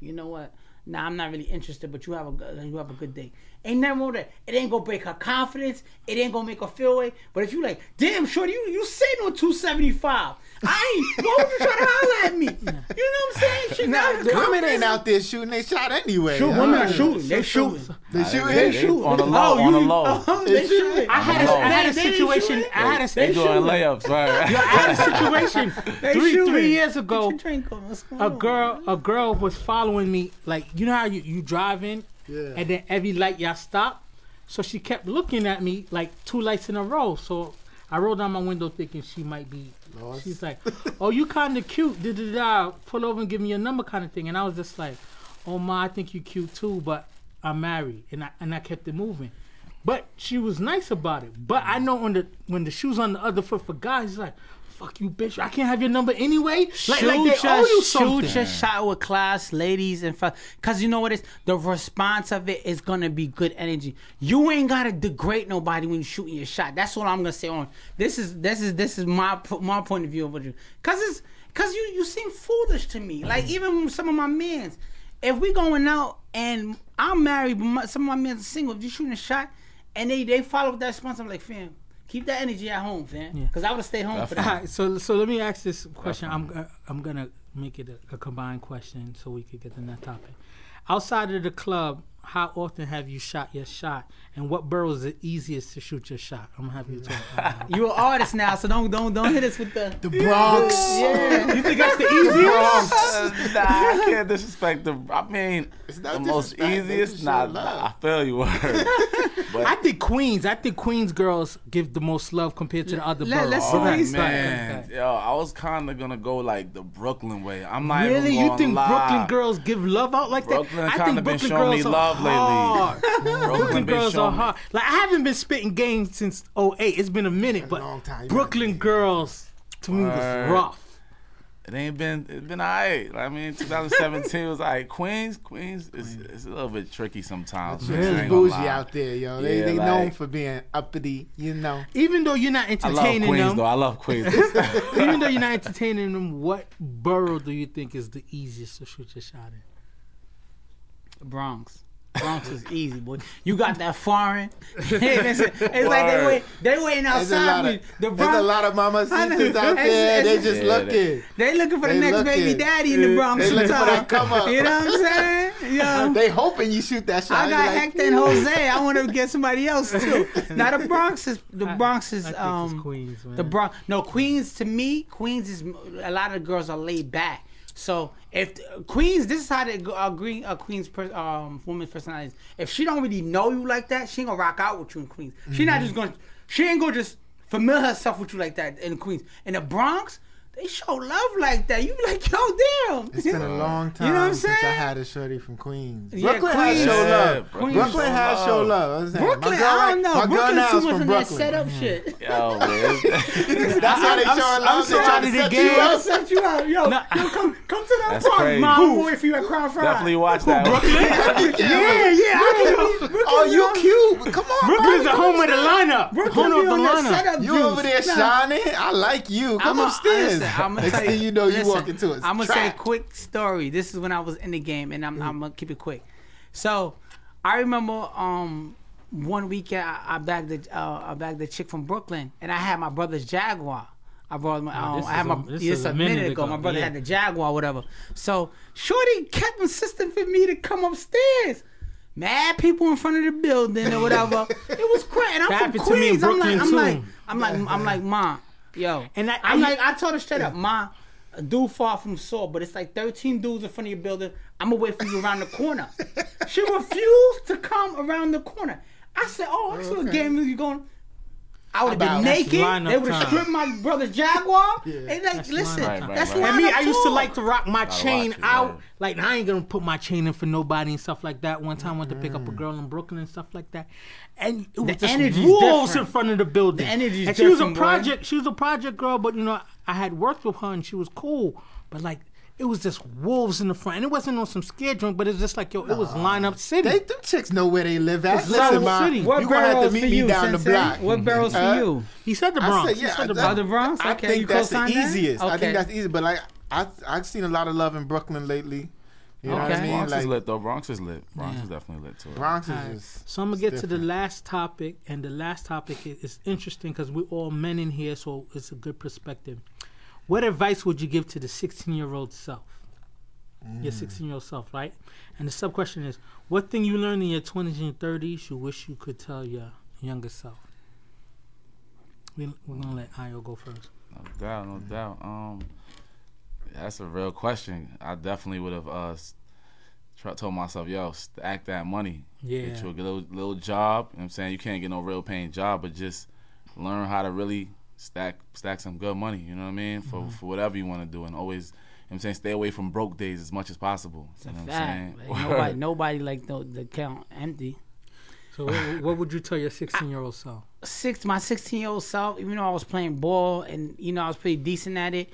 you know what? Nah, I'm not really interested, but you have a good, you have a good day. Ain't nothing wrong that. It ain't gonna break her confidence. It ain't gonna make her feel way. But if you like, damn, shorty, you you sitting on 275. I ain't. Why would you try to holler at me? You know what I'm saying? She got her women ain't out there shooting they shot anyway. Shoot, huh? women are shooting. They shooting. They shooting. They, They they on the oh, low, Oh, on the you- low. oh, they shooting. I had a, I had a They- they situation shooting. I had a They doing layups, right? I had a situation three three years ago. Get your drink on. What's going a girl a girl was following me like you know how you, you drive in Yeah. and then every light y'all stop so she kept looking at me like two lights in a row so i rolled down my window thinking she might be Lost. she's like oh you kind of cute da da da pull over and give me your number kind of thing. And i was just like oh ma i think you cute too but i'm married. And i and i kept it moving. But she was nice about it. But i know when the when the shoes on the other foot for guys like fuck you bitch i can't have your number anyway like, like they shoot owe your, you shoot something your shot with class, ladies, and fuck. because you know what it is. The response of it is gonna be good energy. You ain't gotta degrade nobody when you shooting your shot. That's all I'm gonna say on this is this is this is my my point of view of it. Cause it's cause you you seem foolish to me. Like mm. even with some of my mans, if we going out and I'm married, but my, some of my mans are single. If you shooting a shot and they they follow that response, I'm like, fam. Keep that energy at home, fam. Because I would have stayed home for that. right, so so let me ask this question. I'm uh, I'm gonna make it a, a combined question so we could get to that topic. Outside of the club, how often have you shot your shot, and what borough is the easiest to shoot your shot? I'm gonna have you talk. About that. You an artist now, so don't don't don't hit us with the. The Bronx. Yeah. you think that's the easiest? nah, I can't disrespect the. I mean, not the most easiest. Nah, nah. I feel you. Word. But I think Queens. I think Queens girls give the most love compared to the other Let- boroughs. let's Oh ahead, see. go ahead, go man, ahead. yo, I was kind of gonna go like the Brooklyn way. I'm not Really, even you think lie. Brooklyn girls give love out like Brooklyn that? I kinda think been Brooklyn showing me girls are love lately. hard. Brooklyn Brooklyn girls are showing hard. Like I haven't been spitting games since 08. It's been a minute, but long time. Brooklyn girls to me was rough. It ain't been. It's been alright. I mean, 2017 was alright. Queens, Queens, is it's a little bit tricky sometimes. I It's bougie out there, yo. They Yeah, they known for being uppity, you know. Even though you're not entertaining I love Queens them, though. I love Queens. even though you're not entertaining them, what borough do you think is the easiest to shoot your shot in? Bronx. Bronx is easy, boy. You got that foreign. Hey, listen, it's like they Word. wait, they waiting There's a outside. lot me. of the there's Bronx, a lot of I know. out there. They it's- just Yeah, looking. they looking for the They next baby daddy in the Bronx. They looking for that come up. You know what I'm saying? Yo. They hoping you shoot that shot. I got like, Hector and Jose. I want to get somebody else too. Now the Bronx is the Bronx is I think um it's Queens, man. the Bronx. No Queens to me. Queens is a lot of the girls are laid back. So if Queens, this is how the uh, green uh, Queens per, um woman's personality. is. If she don't really know you like that, she ain't gonna rock out with you in Queens. She not just gonna. She ain't gonna just familiar herself with you like that in Queens. In the Bronx. They show love like that. You be like, yo, damn. It's been a long time You know what I'm since I had a shorty from Queens. Yeah, Brooklyn has Queens. show Yeah, love. Brooklyn Brooklyn, show has love. show love. I'm Brooklyn, girl, I don't know. My Brooklyn now too is much from on that Brooklyn. setup shit. Yo, man. That's how they I'm- show I'm love. They sorry to to set get you it. up. set you up, yo. yo, come, come to that That's Bronx, crazy. mom. Who? Boy, if you at Crown Fry. Definitely watch that. Brooklyn. Yeah, yeah. I can know. Oh, you cute. Come on, Brooklyn's the home of the lineup. Brooklyn home of the on that lineup. You over there shining? I like you. Come upstairs. I'ma Next tell thing you know, you walk into it. I'm gonna say a quick story. This is when I was in the game, and I'm, I'm gonna keep it quick. So, I remember um one weekend I, I bagged the uh, I bagged the chick from Brooklyn, and I had my brother's Jaguar. I brought my, um, this I had my a- this is a a minute, minute ago. ago, My brother yeah. had the Jaguar, whatever. So Shorty kept insisting for me to come upstairs. Mad people in front of the building or whatever. it was crazy. I'm from happened to me in Queens. I'm like, I'm like, I'm like, I'm like, mom, yo. And I- I'm I- like, I told her straight up, ma, a dude far from Saw, but it's like 13 dudes in front of your building. I'm gonna wait for you around the corner. she refused to come around the corner. I said, oh, I saw Okay. game. You going? I would have been naked. They would have stripped my brother's Jaguar. Yeah. And like, That's listen, lineup time. Right, that's right, why. And me, I used to like to rock my chain watch it, out. yeah. Like I ain't gonna put my chain in for nobody and stuff like that. One time I went to pick up a mm. girl in Brooklyn and stuff like that, and it was The just energy's wolves different. in front of the building. The energy's and she was a different, boy. project. She was a project girl, but you know I had worked with her and she was cool. But like it was just wolves in the front, and it wasn't on some scare joint, but it was just like yo, it was lineup city. They them chicks know where they live at. It's Listen, Lineup ma, City. you What gonna have to meet me you, down the Sensei? block. What barrels Uh, for you? he said the Bronx. I Bronx. said, He yeah, said the that- Bronx. The Bronx? I Okay, think you that's the co-sign that? easiest. I think that's easy. But like, I I've seen a lot of love in Brooklyn lately. You know what I Okay. mean? Bronx Like is lit though. Bronx is lit. Bronx Yeah. is definitely lit too. Bronx is Alright, just. So I'm gonna get to the last topic, and the last topic is, is interesting because we're all men in here, so it's a good perspective. What advice would you give to the 16 year old self? Your 16 year old self, right? And the sub question is, what thing you learned in your 20s and 30s you wish you could tell your younger self? We, we're gonna let Ayo go first. No doubt, no doubt. Um, that's a real question. I definitely would have uh try, told myself, yo, stack that money. Yeah. Get you a little, little job. You know what I'm saying? You can't get no real paying job, but just learn how to really stack stack some good money. You know what I mean? For Mm-hmm. for whatever you want to do, and always. You know what I'm saying stay away from broke days as much as possible. It's you a know what fact. I'm Like, saying? nobody, nobody like the, the count empty. So, what, what would you tell your 16 year old self? six my 16 year old self, even though I was playing ball and you know I was pretty decent at it,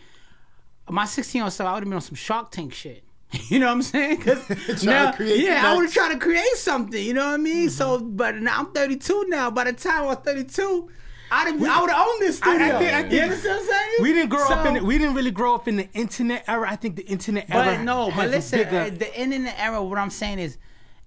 my 16 year old self, I would have been on some Shark Tank shit. You know what I'm saying? 'Cause to now, yeah, I would have tried to create something. You know what I mean? So, but now I'm 32 now. By the time I was 32, I'd have, I would have owned this I- I studio. think- I think- you understand what I'm saying? We didn't grow up in. The, we didn't really grow up in the internet era. I think the internet But era. no, has but listen, bigger- uh, the internet era. What I'm saying is,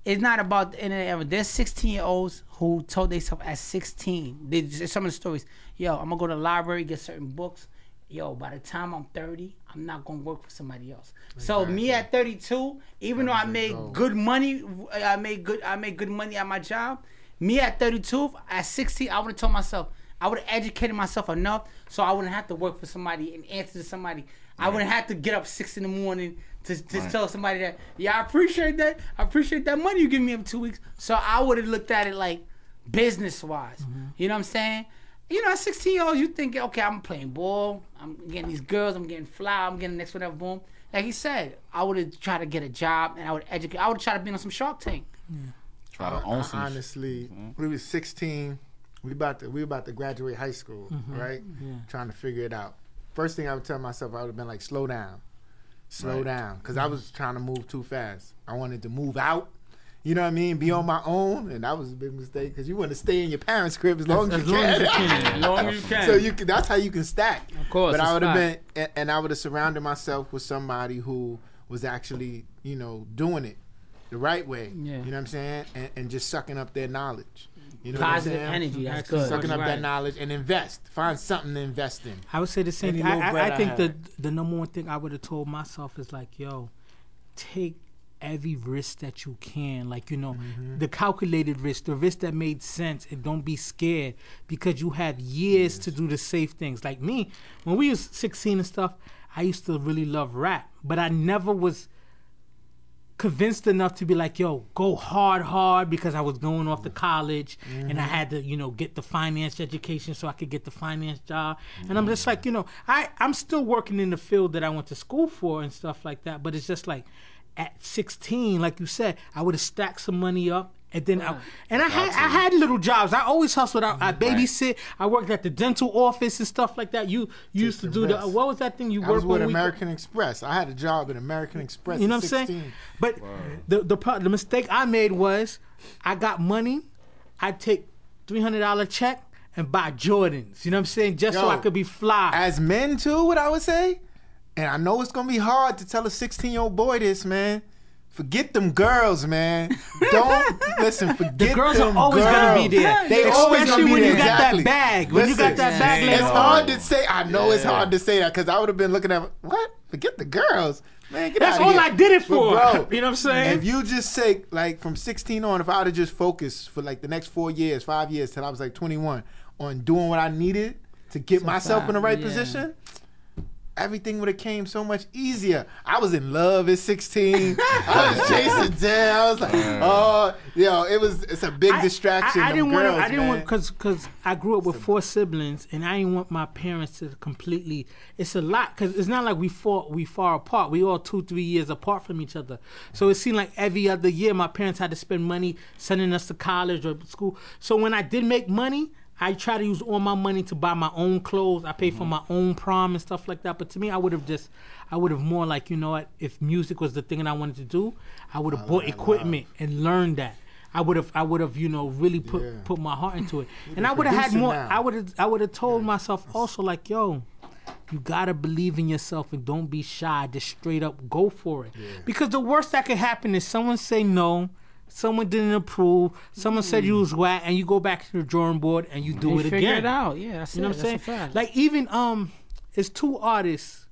it's not about the internet era. There's 16 year olds who told themselves at 16. They, some of the stories. Yo, I'm gonna go to the library get certain books. Yo, by the time I'm 30, I'm not gonna work for somebody else. So me at 32, even though I made good money, I made good, I made good money at my job. Me at 32, at 16, I would have told myself, I would have educated myself enough so I wouldn't have to work for somebody and answer to somebody. I wouldn't have to get up six in the morning to, to Right. tell somebody that, yeah, I appreciate that. I appreciate that money you give me every two weeks. So I would have looked at it like business wise. Mm-hmm. You know what I'm saying? You know, at 16 years old, you think, okay, I'm playing ball. I'm getting these girls. I'm getting fly. I'm getting the next whatever. Boom. Like he said, I would have tried to get a job and I would educate. I would try to be on some Shark Tank. Try to own some. honestly, mm-hmm. we was 16. We about to we about to graduate high school, Mm-hmm. right? Trying to figure it out. First thing I would tell myself, I would have been like, slow down, slow Right. down, because I was trying to move too fast. I wanted to move out. You know what I mean? Be on my own, and that was a big mistake because you want to stay in your parents' crib as long as, as you long can. as you can. As long as you can. so you can, that's how you can stack. Of course, But I would have been, and, and I would have surrounded myself with somebody who was actually, you know, doing it the right way. Yeah. You know what I'm saying? And, and just sucking up their knowledge. You know what I'm Positive saying? energy. That's Sucking good. Sucking up Right. that knowledge and invest. Find something to invest in. I would say the same Any thing. I, little I, bread I I think the the number one thing I would have told myself is like, yo, take every risk that you can. Like, you know, Mm-hmm. the calculated risk, the risk that made sense, and don't be scared because you have years to do the safe things. Like me, when we was 16 and stuff, I used to really love rap, but I never was convinced enough to be like, yo, go hard, hard, because I was going off to college and I mm-hmm. had to, you know, get the finance education so I could get the finance job. And I'm just like, you know, I, I'm still working in the field that I went to school for and stuff like that. But it's just like at 16, like you said, I would have stacked some money up. And then, I, and I had I had little jobs. I always hustled. I, I babysit. I worked at the dental office and stuff like that. You, you used to do the what was that thing you worked with American Express. I had a job at American Express. you know what I'm saying? But the the the mistake I made was I got money. I take three hundred dollar check and buy Jordans. You know what I'm saying? Just so I could be fly. As men too, what I would say, and I know it's gonna be hard to tell a 16 year old boy this, man. Forget them girls, man. Don't listen. Forget the girls them are always gonna be girls. there. They always Especially gonna be when there. you got exactly. that bag. When you got that bag Yeah. It's on. hard to say. I know it's hard to say that because I would have been looking at what? Forget the girls, man. Get That's all here. I did it But for. bro, You know what I'm saying? If you just say like from 16 on, if I would have just focused for like the next four years, five years till I was like 21 on doing what I needed to get myself in the right yeah. position, everything would have came so much easier. I was in love at 16. I was chasing down. I was like, oh, yo, it was. It's a big I- distraction. I, I didn't want. I didn't want because because I grew up with four siblings, and I didn't want my parents to completely. It's a lot because it's not like we fought. We far apart. We all two, three years apart from each other. So it seemed like every other year, my parents had to spend money sending us to college or school. So when I did make money. I try to use all my money to buy my own clothes. I pay for my own prom and stuff like that. But to me, I would have just, I would have more like, you know what? If music was the thing that I wanted to do, I would have bought equipment and learned that. I would have, I would have, you know, really put Yeah. put my heart into it, and I would have had more. now. I would have, I would have told myself also like, yo, you gotta believe in yourself and don't be shy. Just straight up go for it. Because the worst that could happen is someone say no, someone didn't approve, someone said you was whack, and you go back to the drawing board and you do They it figure again. Figure it out. Yeah, that's You know it. what I'm That's saying? fact. Like even um, it's two artists.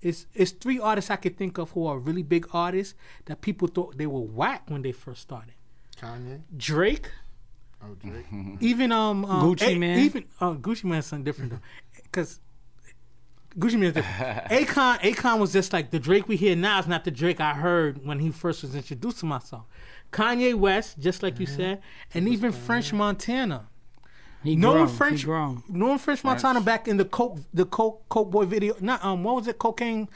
It's it's three artists I could think of who are really big artists that people thought they were whack when they first started. Kanye. Drake, Oh, Drake. even um, um Gucci A- Mane. even uh, Gucci Mane's something different though, because Gucci Mane's different. Akon Akon was just like the Drake we hear now is not the Drake I heard when he first was introduced to myself. Kanye West, just like you Mm-hmm. said, and even French Montana. he Knowing grown. French, he grown. knowing French Montana back in the Coke, the Coke, Coke Boy video. Not um, what was it? Cocaine.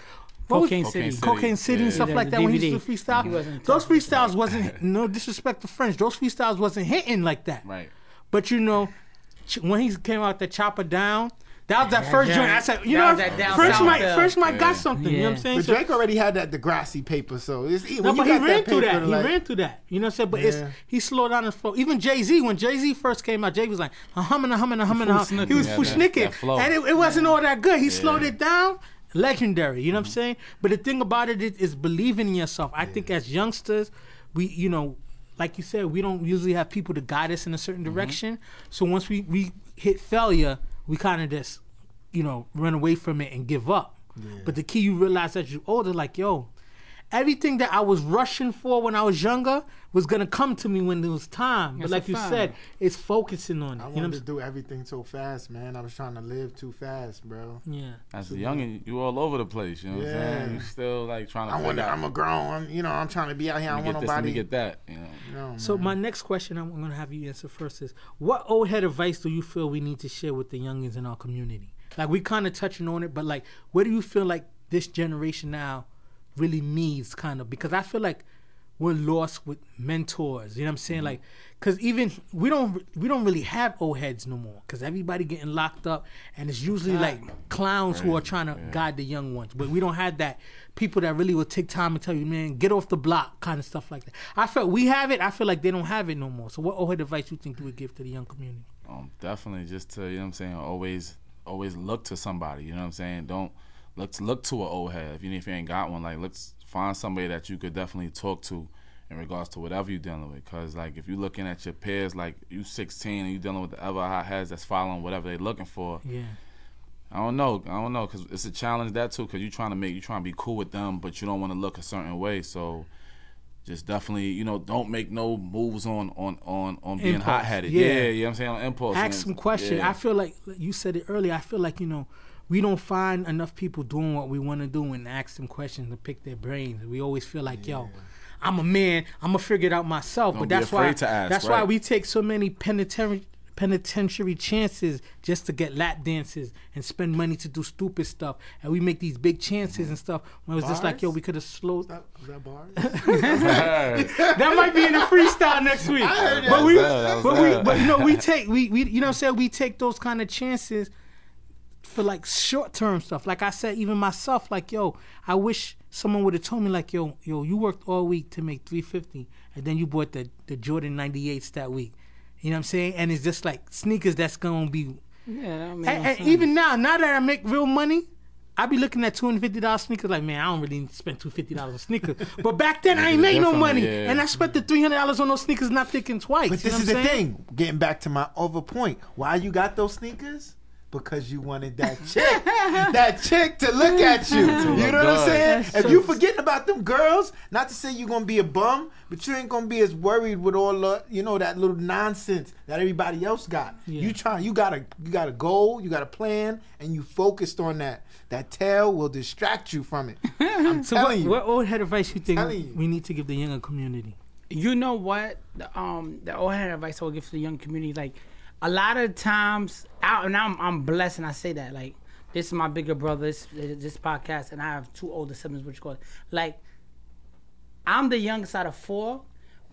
What was- Cocaine Cocaine City. City. Cocaine City and stuff Yeah, like the that. When he DVD. used to freestyle, those touching freestyles wasn't no disrespect to French. Those freestyles wasn't hitting like that. Right. But you know, when he came out the chopper down, that was that first joint. I said, you know, was that down French south might, feel. French might got something. You know what I'm saying? But Drake already had that Degrassi paper, so it's when no, but he got ran through that. He like, ran through that. You know what I'm saying? But it's he slowed down his flow. Even Jay Z, when Jay Z first came out, Jay was like a humming, a humming, a humming, a humming. He was Yeah, full snicking, flow. and it, it wasn't all that good. He slowed it down. Legendary, you know what I'm saying? But the thing about it is, is believing in yourself. I think as youngsters, we, you know, like you said, we don't usually have people to guide us in a certain mm-hmm. direction. So once we we hit failure, we kind of just, you know, run away from it and give up. But the key you realize as you're older, like yo, everything that I was rushing for when I was younger was gonna come to me when it was time. But That's a like you fact. said, it's focusing on it. I You know wanted what to do everything so fast, man. I was trying to live too fast, bro. I'm saying? Yeah. As a youngin, you all over the place. You know what I'm saying? Yeah. You still like trying to. I figure want. out, I'm a grown. I'm, you know, I'm trying to be out here. I let don't want get this, let me get that. You know. No, So man. my next question I'm gonna have you answer first is what old head advice do you feel we need to share with the youngins in our community? Like we kind of touching on it, but like what do you feel like this generation now really needs kind of because I feel like we're lost with mentors. You know what I'm saying? Like, cause even we don't we don't really have old heads no more. Cause everybody getting locked up, and it's usually like clowns who are trying to guide the young ones. But we don't have that people that really will take time and tell you, man, get off the block, kind of stuff like that. I felt we have it. I feel like they don't have it no more. So what old head advice you think you would give to the young community? Um, definitely just to you know what I'm saying. Always, always look to somebody. You know what I'm saying. Don't look to look to an old head. If you if you ain't got one, like let's find somebody that you could definitely talk to in regards to whatever you're dealing with. Cause like if you're looking at your peers, like you 16 and you dealing with the other hot heads that's following whatever they're looking for. Yeah. I don't know. I don't know because it's a challenge that too. Because you're trying to make you trying to be cool with them, but you don't want to look a certain way. So just definitely, you know, don't make no moves on on on on being hot headed. yeah. Yeah. you know what I'm saying on impulse. ask it's- some questions. yeah. I feel like you said it earlier. I feel like you know we don't find enough people doing what we want to do and ask them questions and pick their brains. We always feel like, yo, I'm a man. I'm gonna figure it out myself. Don't but that's why to ask, that's why we take so many penitentiary penitentiary chances just to get lap dances and spend money to do stupid stuff, and we make these big chances and stuff. When it was just like, yo, we could have slowed. Is that, is that bars? that might be in the freestyle next week. heard. But we, That was that but we, but you know, we take we we you know what I'm saying we take those kind of chances for like short term stuff. Like I said, even myself, like yo, I wish someone would have told me like yo yo you worked all week to make 350 and then you bought the the Jordan 98s that week. You know what I'm saying? And it's just like sneakers that's gonna be. Yeah, I mean, And, and even now, now that I make real money. I be looking at two hundred fifty dollars sneakers like man I don't really spend two hundred fifty dollars on sneakers but back then I ain't Niggas make no money yeah. and I spent the three hundred dollars on those sneakers not thinking twice. But you this know is the I'm saying? thing. Getting back to my other point, why you got those sneakers? Because you wanted that chick, that chick to look at you. You know what I'm saying? That's If so- you forgetting about them girls, not to say you're gonna be a bum, but you ain't gonna be as worried with all the, you know, that little nonsense that everybody else got. Yeah. You trying, you got a, you got a goal, you got a plan, and you focused on that. That tail will distract you from it. I'm So what, telling you. what old head advice you think you. we need to give the younger community? you know what? The, um, the old head advice I would give to the young community, like a lot of times, I, and I'm I'm blessed, and I say that like this is my bigger brother, this this podcast, and I have two older siblings, which call it like I'm the youngest out of four.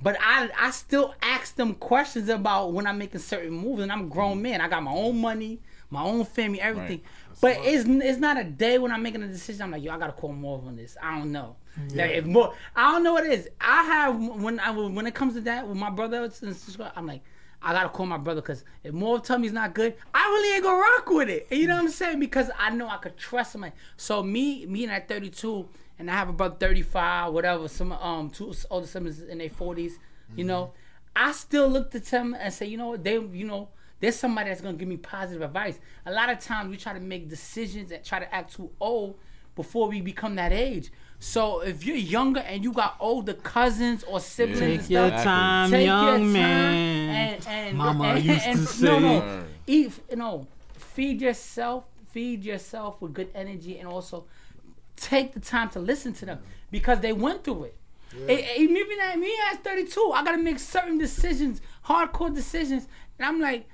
But I, I still ask them questions about when I'm making certain moves, and I'm a grown mm-hmm. man. I got my own money, my own family, everything. But it's it's not a day when I'm making a decision. I'm like, yo, I gotta call more on this. I don't know. Mm-hmm. Like, if more, I don't know what it is. I have when I when it comes to that with my brother and I'm like, I gotta call my brother because if more tell me he's not good, I really ain't gonna rock with it. You know what I'm saying? Because I know I could trust him. So me, me and at 32, and I have about 35, whatever. Some um two older siblings in their 40s. You know, I still look to them and say, you know what, they, you know, there's somebody that's gonna give me positive advice. A lot of times we try to make decisions and try to act too old before we become that age. So if you're younger and you got older cousins or siblings, and Take your stuff, time, take young your time man. and, and Mama and, used and, to say. no, no, Word. eat, you know, feed yourself, feed yourself with good energy, and also take the time to listen to them because they went through it. It- it- Even at me at 32, I gotta make certain decisions, hardcore decisions, and I'm like,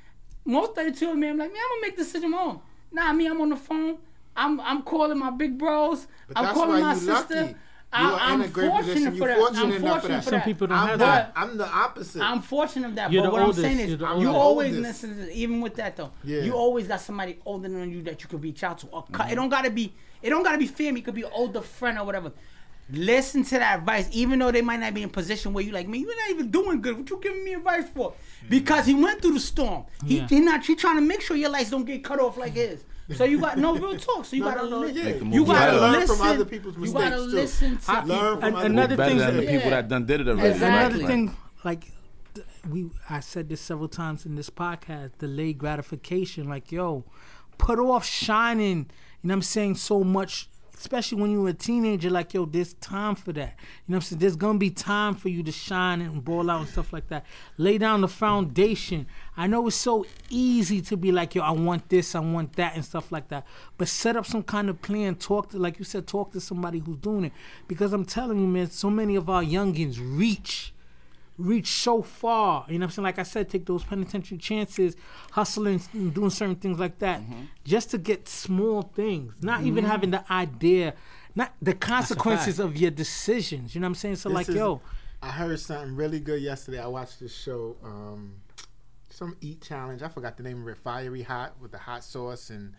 most 32 of me, I'm like, man, I'm gonna make decision on my own. Nah, me, I'm on the phone. I'm I'm calling my big bros. But I'm calling my sister. lucky. You I, are I'm in a great fortunate position. for You're that. fortunate I'm enough for fortunate that. for Some that. people don't I'm have not. that. I'm the opposite. I'm fortunate of that. You're but what oldest. I'm saying is, you always Oldest. listen. To, even with that though, Yeah. you always got somebody older than you that you could reach out to. Or cut. It mm-hmm. don't gotta be. It don't gotta be family. It could be an older friend or whatever. Listen to that advice, even though they might not be in a position where you like, man, you're not even doing good. What you giving me advice for? Mm-hmm. Because he went through the storm. He, Yeah. he not. He trying to make sure your lights don't get cut off like mm-hmm. his. So you got no real talk. So you No, gotta no, no, listen. yeah. Make the You gotta. Learn listen. from other people's you gotta listen to I- people. Learn from An- other another thing than the that- people Yeah. that done did it already. Exactly. Another thing, like we, I said this several times in this podcast, delayed gratification. Like, yo, put off shining. You know what I'm saying? So much, especially when you were a teenager. Like, yo, there's time for that. You know what I'm saying? There's gonna be time for you to shine and ball out and stuff like that. Lay down the foundation. I know it's so easy to be like, yo, I want this, I want that, and stuff like that. But set up some kind of plan. Talk to, like you said, talk to somebody who's doing it. Because I'm telling you, man, so many of our youngins reach reach so far. You know what I'm saying? Like I said, take those penitentiary chances, hustling, and doing certain things like that, Mm-hmm. just to get small things. Not even having the idea, not the consequences of your decisions. You know what I'm saying? So This like, is- yo, I heard something really good yesterday. I watched this show, um, some eat challenge. I forgot the name of it. Fiery hot with the hot sauce and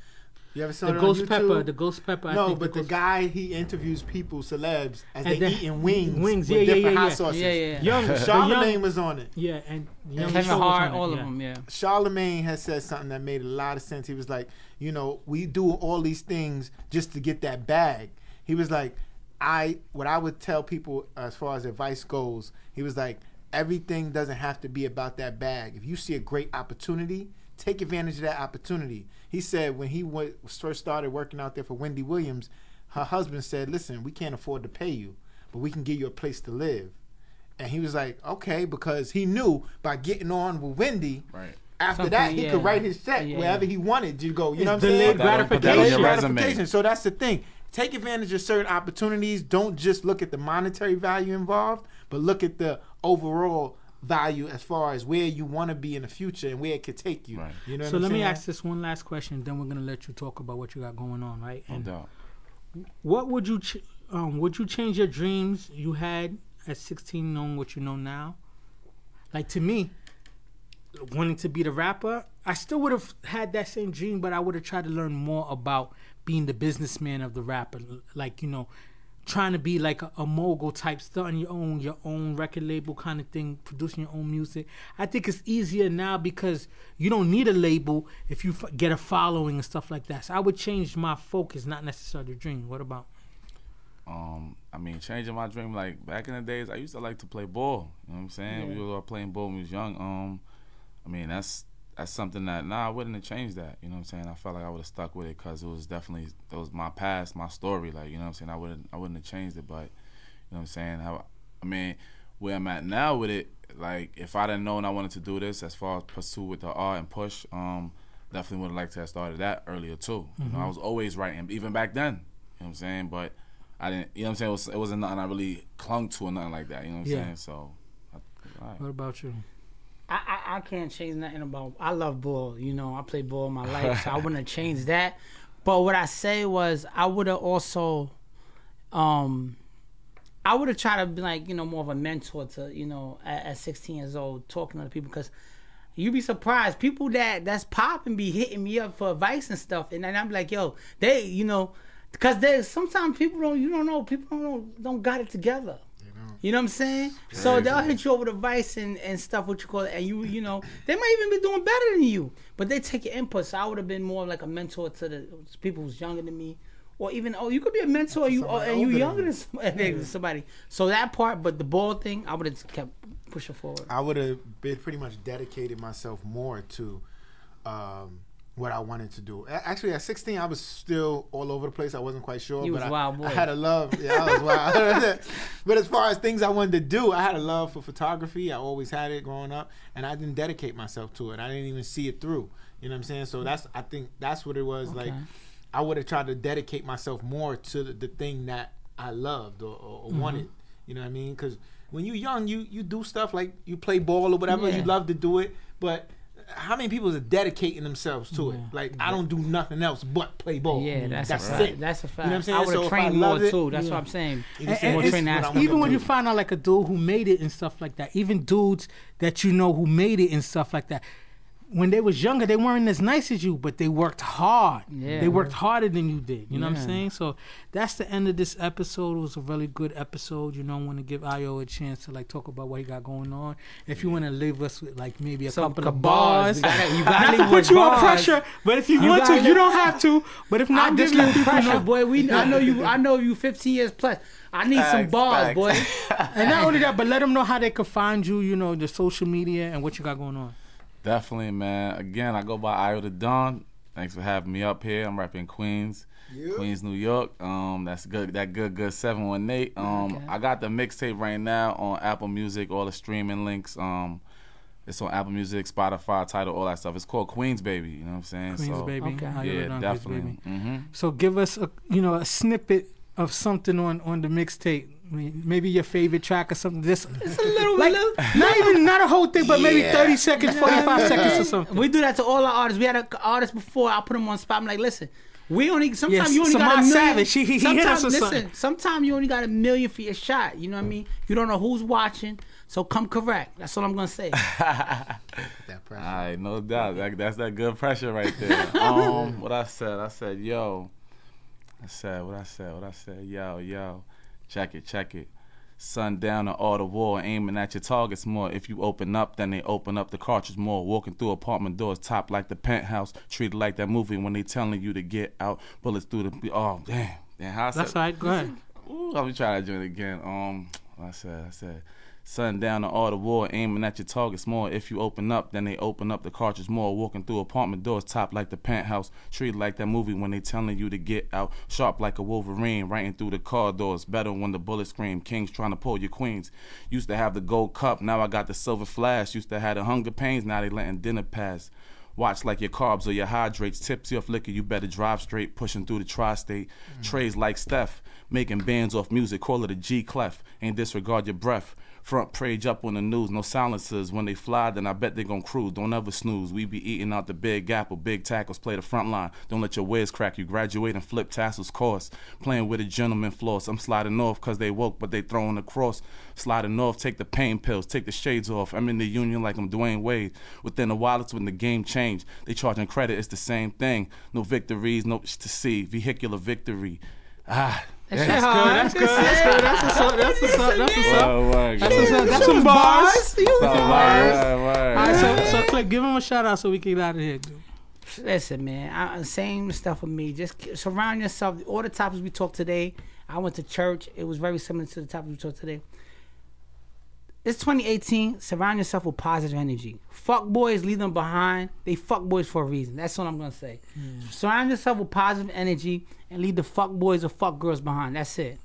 you ever saw the it ghost YouTube? pepper, the ghost pepper. I no, think but the ghost- guy he interviews people, celebs, as And they the- eating wings, wings, with yeah, yeah, different yeah, hot yeah. sauces. Yeah, yeah, yeah. young, Charlemagne young, was on it. yeah, and young Kevin Show Hart, all yeah. of them, yeah. Charlemagne has said something that made a lot of sense. He was like, you know, we do all these things just to get that bag. He was like, I what I would tell people as far as advice goes, he was like, everything doesn't have to be about that bag. If you see a great opportunity, take advantage of that opportunity. He said when he wa- first started working out there for Wendy Williams, her husband said, "Listen, we can't afford to pay you, but we can give you a place to live." And he was like, "Okay," because he knew by getting on with Wendy, Right. after Something, that, he yeah. could write his check Yeah. wherever he wanted to go. You It's know what I'm saying? delayed Put that on- put that on Delayed your resume. gratification. So that's the thing. take advantage of certain opportunities. Don't just look at the monetary value involved, but look at the overall value as far as where you want to be in the future and where it could take you. Right. You know. So what I'm let me ask this one last question, then we're gonna let you talk about what you got going on, right? No And doubt. what would you ch- um would you change your dreams you had at 16 knowing what you know now? Like to me, wanting to be the rapper, I still would have had that same dream, but I would have tried to learn more about being the businessman of the rapper. Like, you know, trying to be like a, a mogul type, starting your own your own record label kind of thing, producing your own music. I think it's easier now because you don't need a label if you f- get a following and stuff like that. So I would change my focus, not necessarily dream. What about? Um, I mean, changing my dream. Like back in the days, I used to like to play ball. You know what I'm saying? Yeah. We were playing ball when we was young. Um, I mean, that's that's something that nah, I wouldn't have changed that. You know what I'm saying? I felt like I would have stuck with it because it was definitely it was my past, my story. Like you know what I'm saying? I wouldn't I wouldn't have changed it. But you know what I'm saying? How I mean, where I'm at now with it, like if I didn't know and I wanted to do this as far as pursue with the art and push, um, definitely would have liked to have started that earlier too. You know, I was always writing, even back then. You know what I'm saying? But I didn't. You know what I'm saying? It, was, it wasn't nothing I really clung to or nothing like that. You know what I'm Yeah. saying? So, I, right. What about you? I, I, I can't change nothing about. I love ball. You know, I played ball my life, so I wouldn't have changed that. But what I say was, I would have also, um, I would have tried to be like you know more of a mentor to you know at, at 16 years old talking to the people because you'd be surprised people that that's popping be hitting me up for advice and stuff, and then I'm like, yo, they you know. Because there's sometimes people don't you don't know people don't don't got it together. You know what I'm saying? So they'll hit you over the vice and, and stuff, what you call it, and you you know they might even be doing better than you, but they take your input. So I would have been more like a mentor to the people who's younger than me, or even oh you could be a mentor you somebody and you younger than somebody, than somebody. So that part, but the ball thing, I would have kept pushing forward. I would have been pretty much dedicated myself more to um, what I wanted to do. Actually, at 16, I was still all over the place. I wasn't quite sure. You but was I, wild boy. I had a love. Yeah, I was wild. but as far as things I wanted to do, I had a love for photography. I always had it growing up, and I didn't dedicate myself to it. I didn't even see it through. You know what I'm saying? So that's I think that's what it was like. I would have tried to dedicate myself more to the, the thing that I loved or, or, or Mm-hmm. wanted. You know what I mean? Because when you're young, you you do stuff like you play ball or whatever. Yeah. You love to do it, but how many people are dedicating themselves to it? Yeah. Like I don't do nothing else but play ball. Yeah, that's, that's a fact. it. That's a fact. You know what I'm saying? I would So have trained more it- too. That's yeah. what I'm saying. And- and say, it's- "This is what I even even when do." you find out like a dude who made it and stuff like that, even dudes that you know who made it and stuff like that, when they was younger, they weren't as nice as you, but they worked hard. Yeah. They worked harder than you did. You know what I'm saying? So that's the end of this episode. It was a really good episode. You know, I want to give Ayo a chance to like talk about what he got going on. If you want to leave us with like maybe a Some couple of bars. bars, You gotta- not to put with you on pressure, but if you, You want to, gotta you don't have to. But if I not, just just let let pressure, know. boy. We I know you. I know you. 15 years plus. I need some bars, facts. boy. And not only that, but let them know how they can find you. You know, the social media and what you got going on. Definitely, man. Again, I go by Ayo Da Don. Thanks for having me up here. I'm rapping Queens, Queens, New York. Um, that's good. That good, good seven one eight. Um, Okay. I got the mixtape right now on Apple Music, all the streaming links. Um, it's on Apple Music, Spotify, Tidal, all that stuff. It's called Queens Baby. You know what I'm saying? Queens so, baby. Okay. How Yeah, live on Queens, definitely. baby. hmm So give us a you know a snippet of something on on the mixtape. I mean, Maybe your favorite track or something. This It's a little, like little. not even not a whole thing, but maybe Yeah. thirty seconds, forty five seconds or something. We do that to all our artists. We had an artist before. I put him on spot. I'm like, listen, we only sometimes Yes, you only got a million. Savage, he- he hit sometimes, us listen, something. sometimes you only got a million for your shot. You know what I mean? You don't know who's watching, so come correct. That's all I'm gonna say. that pressure. All right, no doubt. That, that's that good pressure right there. um, what I said, I said, yo. I said, what I said, what I said, yo, yo. Check it, check it. Sun down and all the war, aiming at your targets more. If you open up, then they open up the cartridge more. Walking through apartment doors, top like the penthouse. Treated like that movie when they telling you to get out. Bullets through the. Oh, damn. Damn, how I That's said, all right. Go ahead. Ooh, I'll be trying to do it again. Um, I said, I said, sun down to all the war, aiming at your targets more. If you open up, then they open up the cartridge more. Walking through apartment doors, top like the penthouse. Treated like that movie when they telling you to get out. Sharp like a Wolverine, writing through the car doors. Better when the bullets scream. Kings trying to pull your queens. Used to have the gold cup, now I got the silver flash. Used to have the hunger pains, now they letting dinner pass. Watch like your carbs or your hydrates. Tipsy off liquor, you better drive straight. Pushing through the tri-state. Mm. Trays like Steph. Making bands off music, call it a G clef. Ain't disregard your breath. Front page up on the news, no silencers. When they fly, then I bet they gon' cruise. Don't ever snooze. We be eating out the big apple, big tackles, play the front line. Don't let your ways crack. You graduate and flip tassels course. Playing with a gentleman floss. I'm sliding off cause they woke, but they throwing across. Sliding off, take the pain pills, take the shades off. I'm in the union like I'm Dwyane Wade. Within the wallets when the game changed. They charging credit, it's the same thing. No victories, no to see. Vehicular victory. Ah, That's yeah. hard. That's good. That's good. That's what's up. That's what's up. That's what's up. Word, word, That's what's good. up. That's some bars. You Word, word, word. All right, so so Cliff, give him a shout out so we can get out of here, dude. Listen, man. I, uh, same stuff with me. Just surround yourself. All the topics we talked today. I went to church. It was very similar to the topics we talked today. It's 2018. Surround yourself with positive energy. Fuck boys, leave them behind. They fuck boys for a reason. That's what I'm gonna say. Surround yourself with positive energy and leave the fuck boys or fuck girls behind. That's it.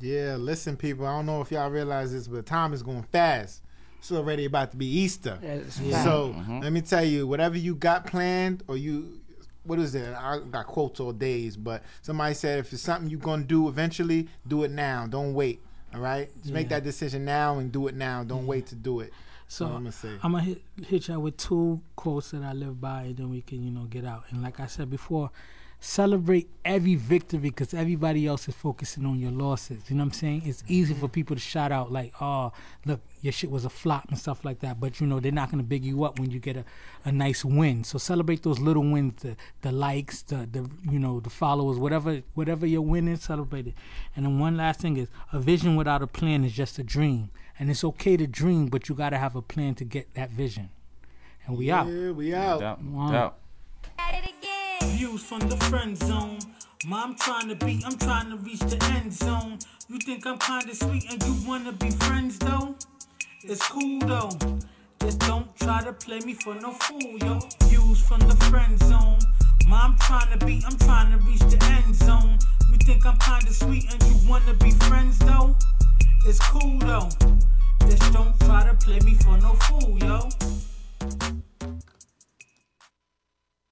Yeah, listen, people. I don't know if y'all realize this, but time is going fast. It's already about to be Easter. That's So Mm-hmm. let me tell you, whatever you got planned, or you, what is it? I got quotes all days, but somebody said if it's something you're gonna do eventually, do it now. Don't wait. All right, just make that decision now and do it now. Don't wait to do it. So I'm gonna say. I'm gonna hit, hit y'all with two quotes that I live by, and then we can, you know, get out. And like I said before, celebrate every victory because everybody else is focusing on your losses. You know what I'm saying? It's easy mm-hmm. for people to shout out like, "Oh, look, your shit was a flop" and stuff like that. But you know, they're not gonna big you up when you get a, a nice win. So celebrate those little wins, the the likes, the the you know, the followers, whatever whatever your win is, celebrate it. And then one last thing is, a vision without a plan is just a dream. And it's okay to dream, but you gotta have a plan to get that vision. And we out. Yeah, we out. Doubt, Wow. doubt. Views from the friend zone. Mom trying to be, I'm trying to reach the end zone. You think I'm kinda sweet and you wanna be friends though? It's cool though. Just don't try to play me for no fool, yo. Views from the friend zone. Mom trying to be, I'm trying to reach the end zone. You think I'm kinda sweet and you wanna be friends though? It's cool though. Just don't try to play me for no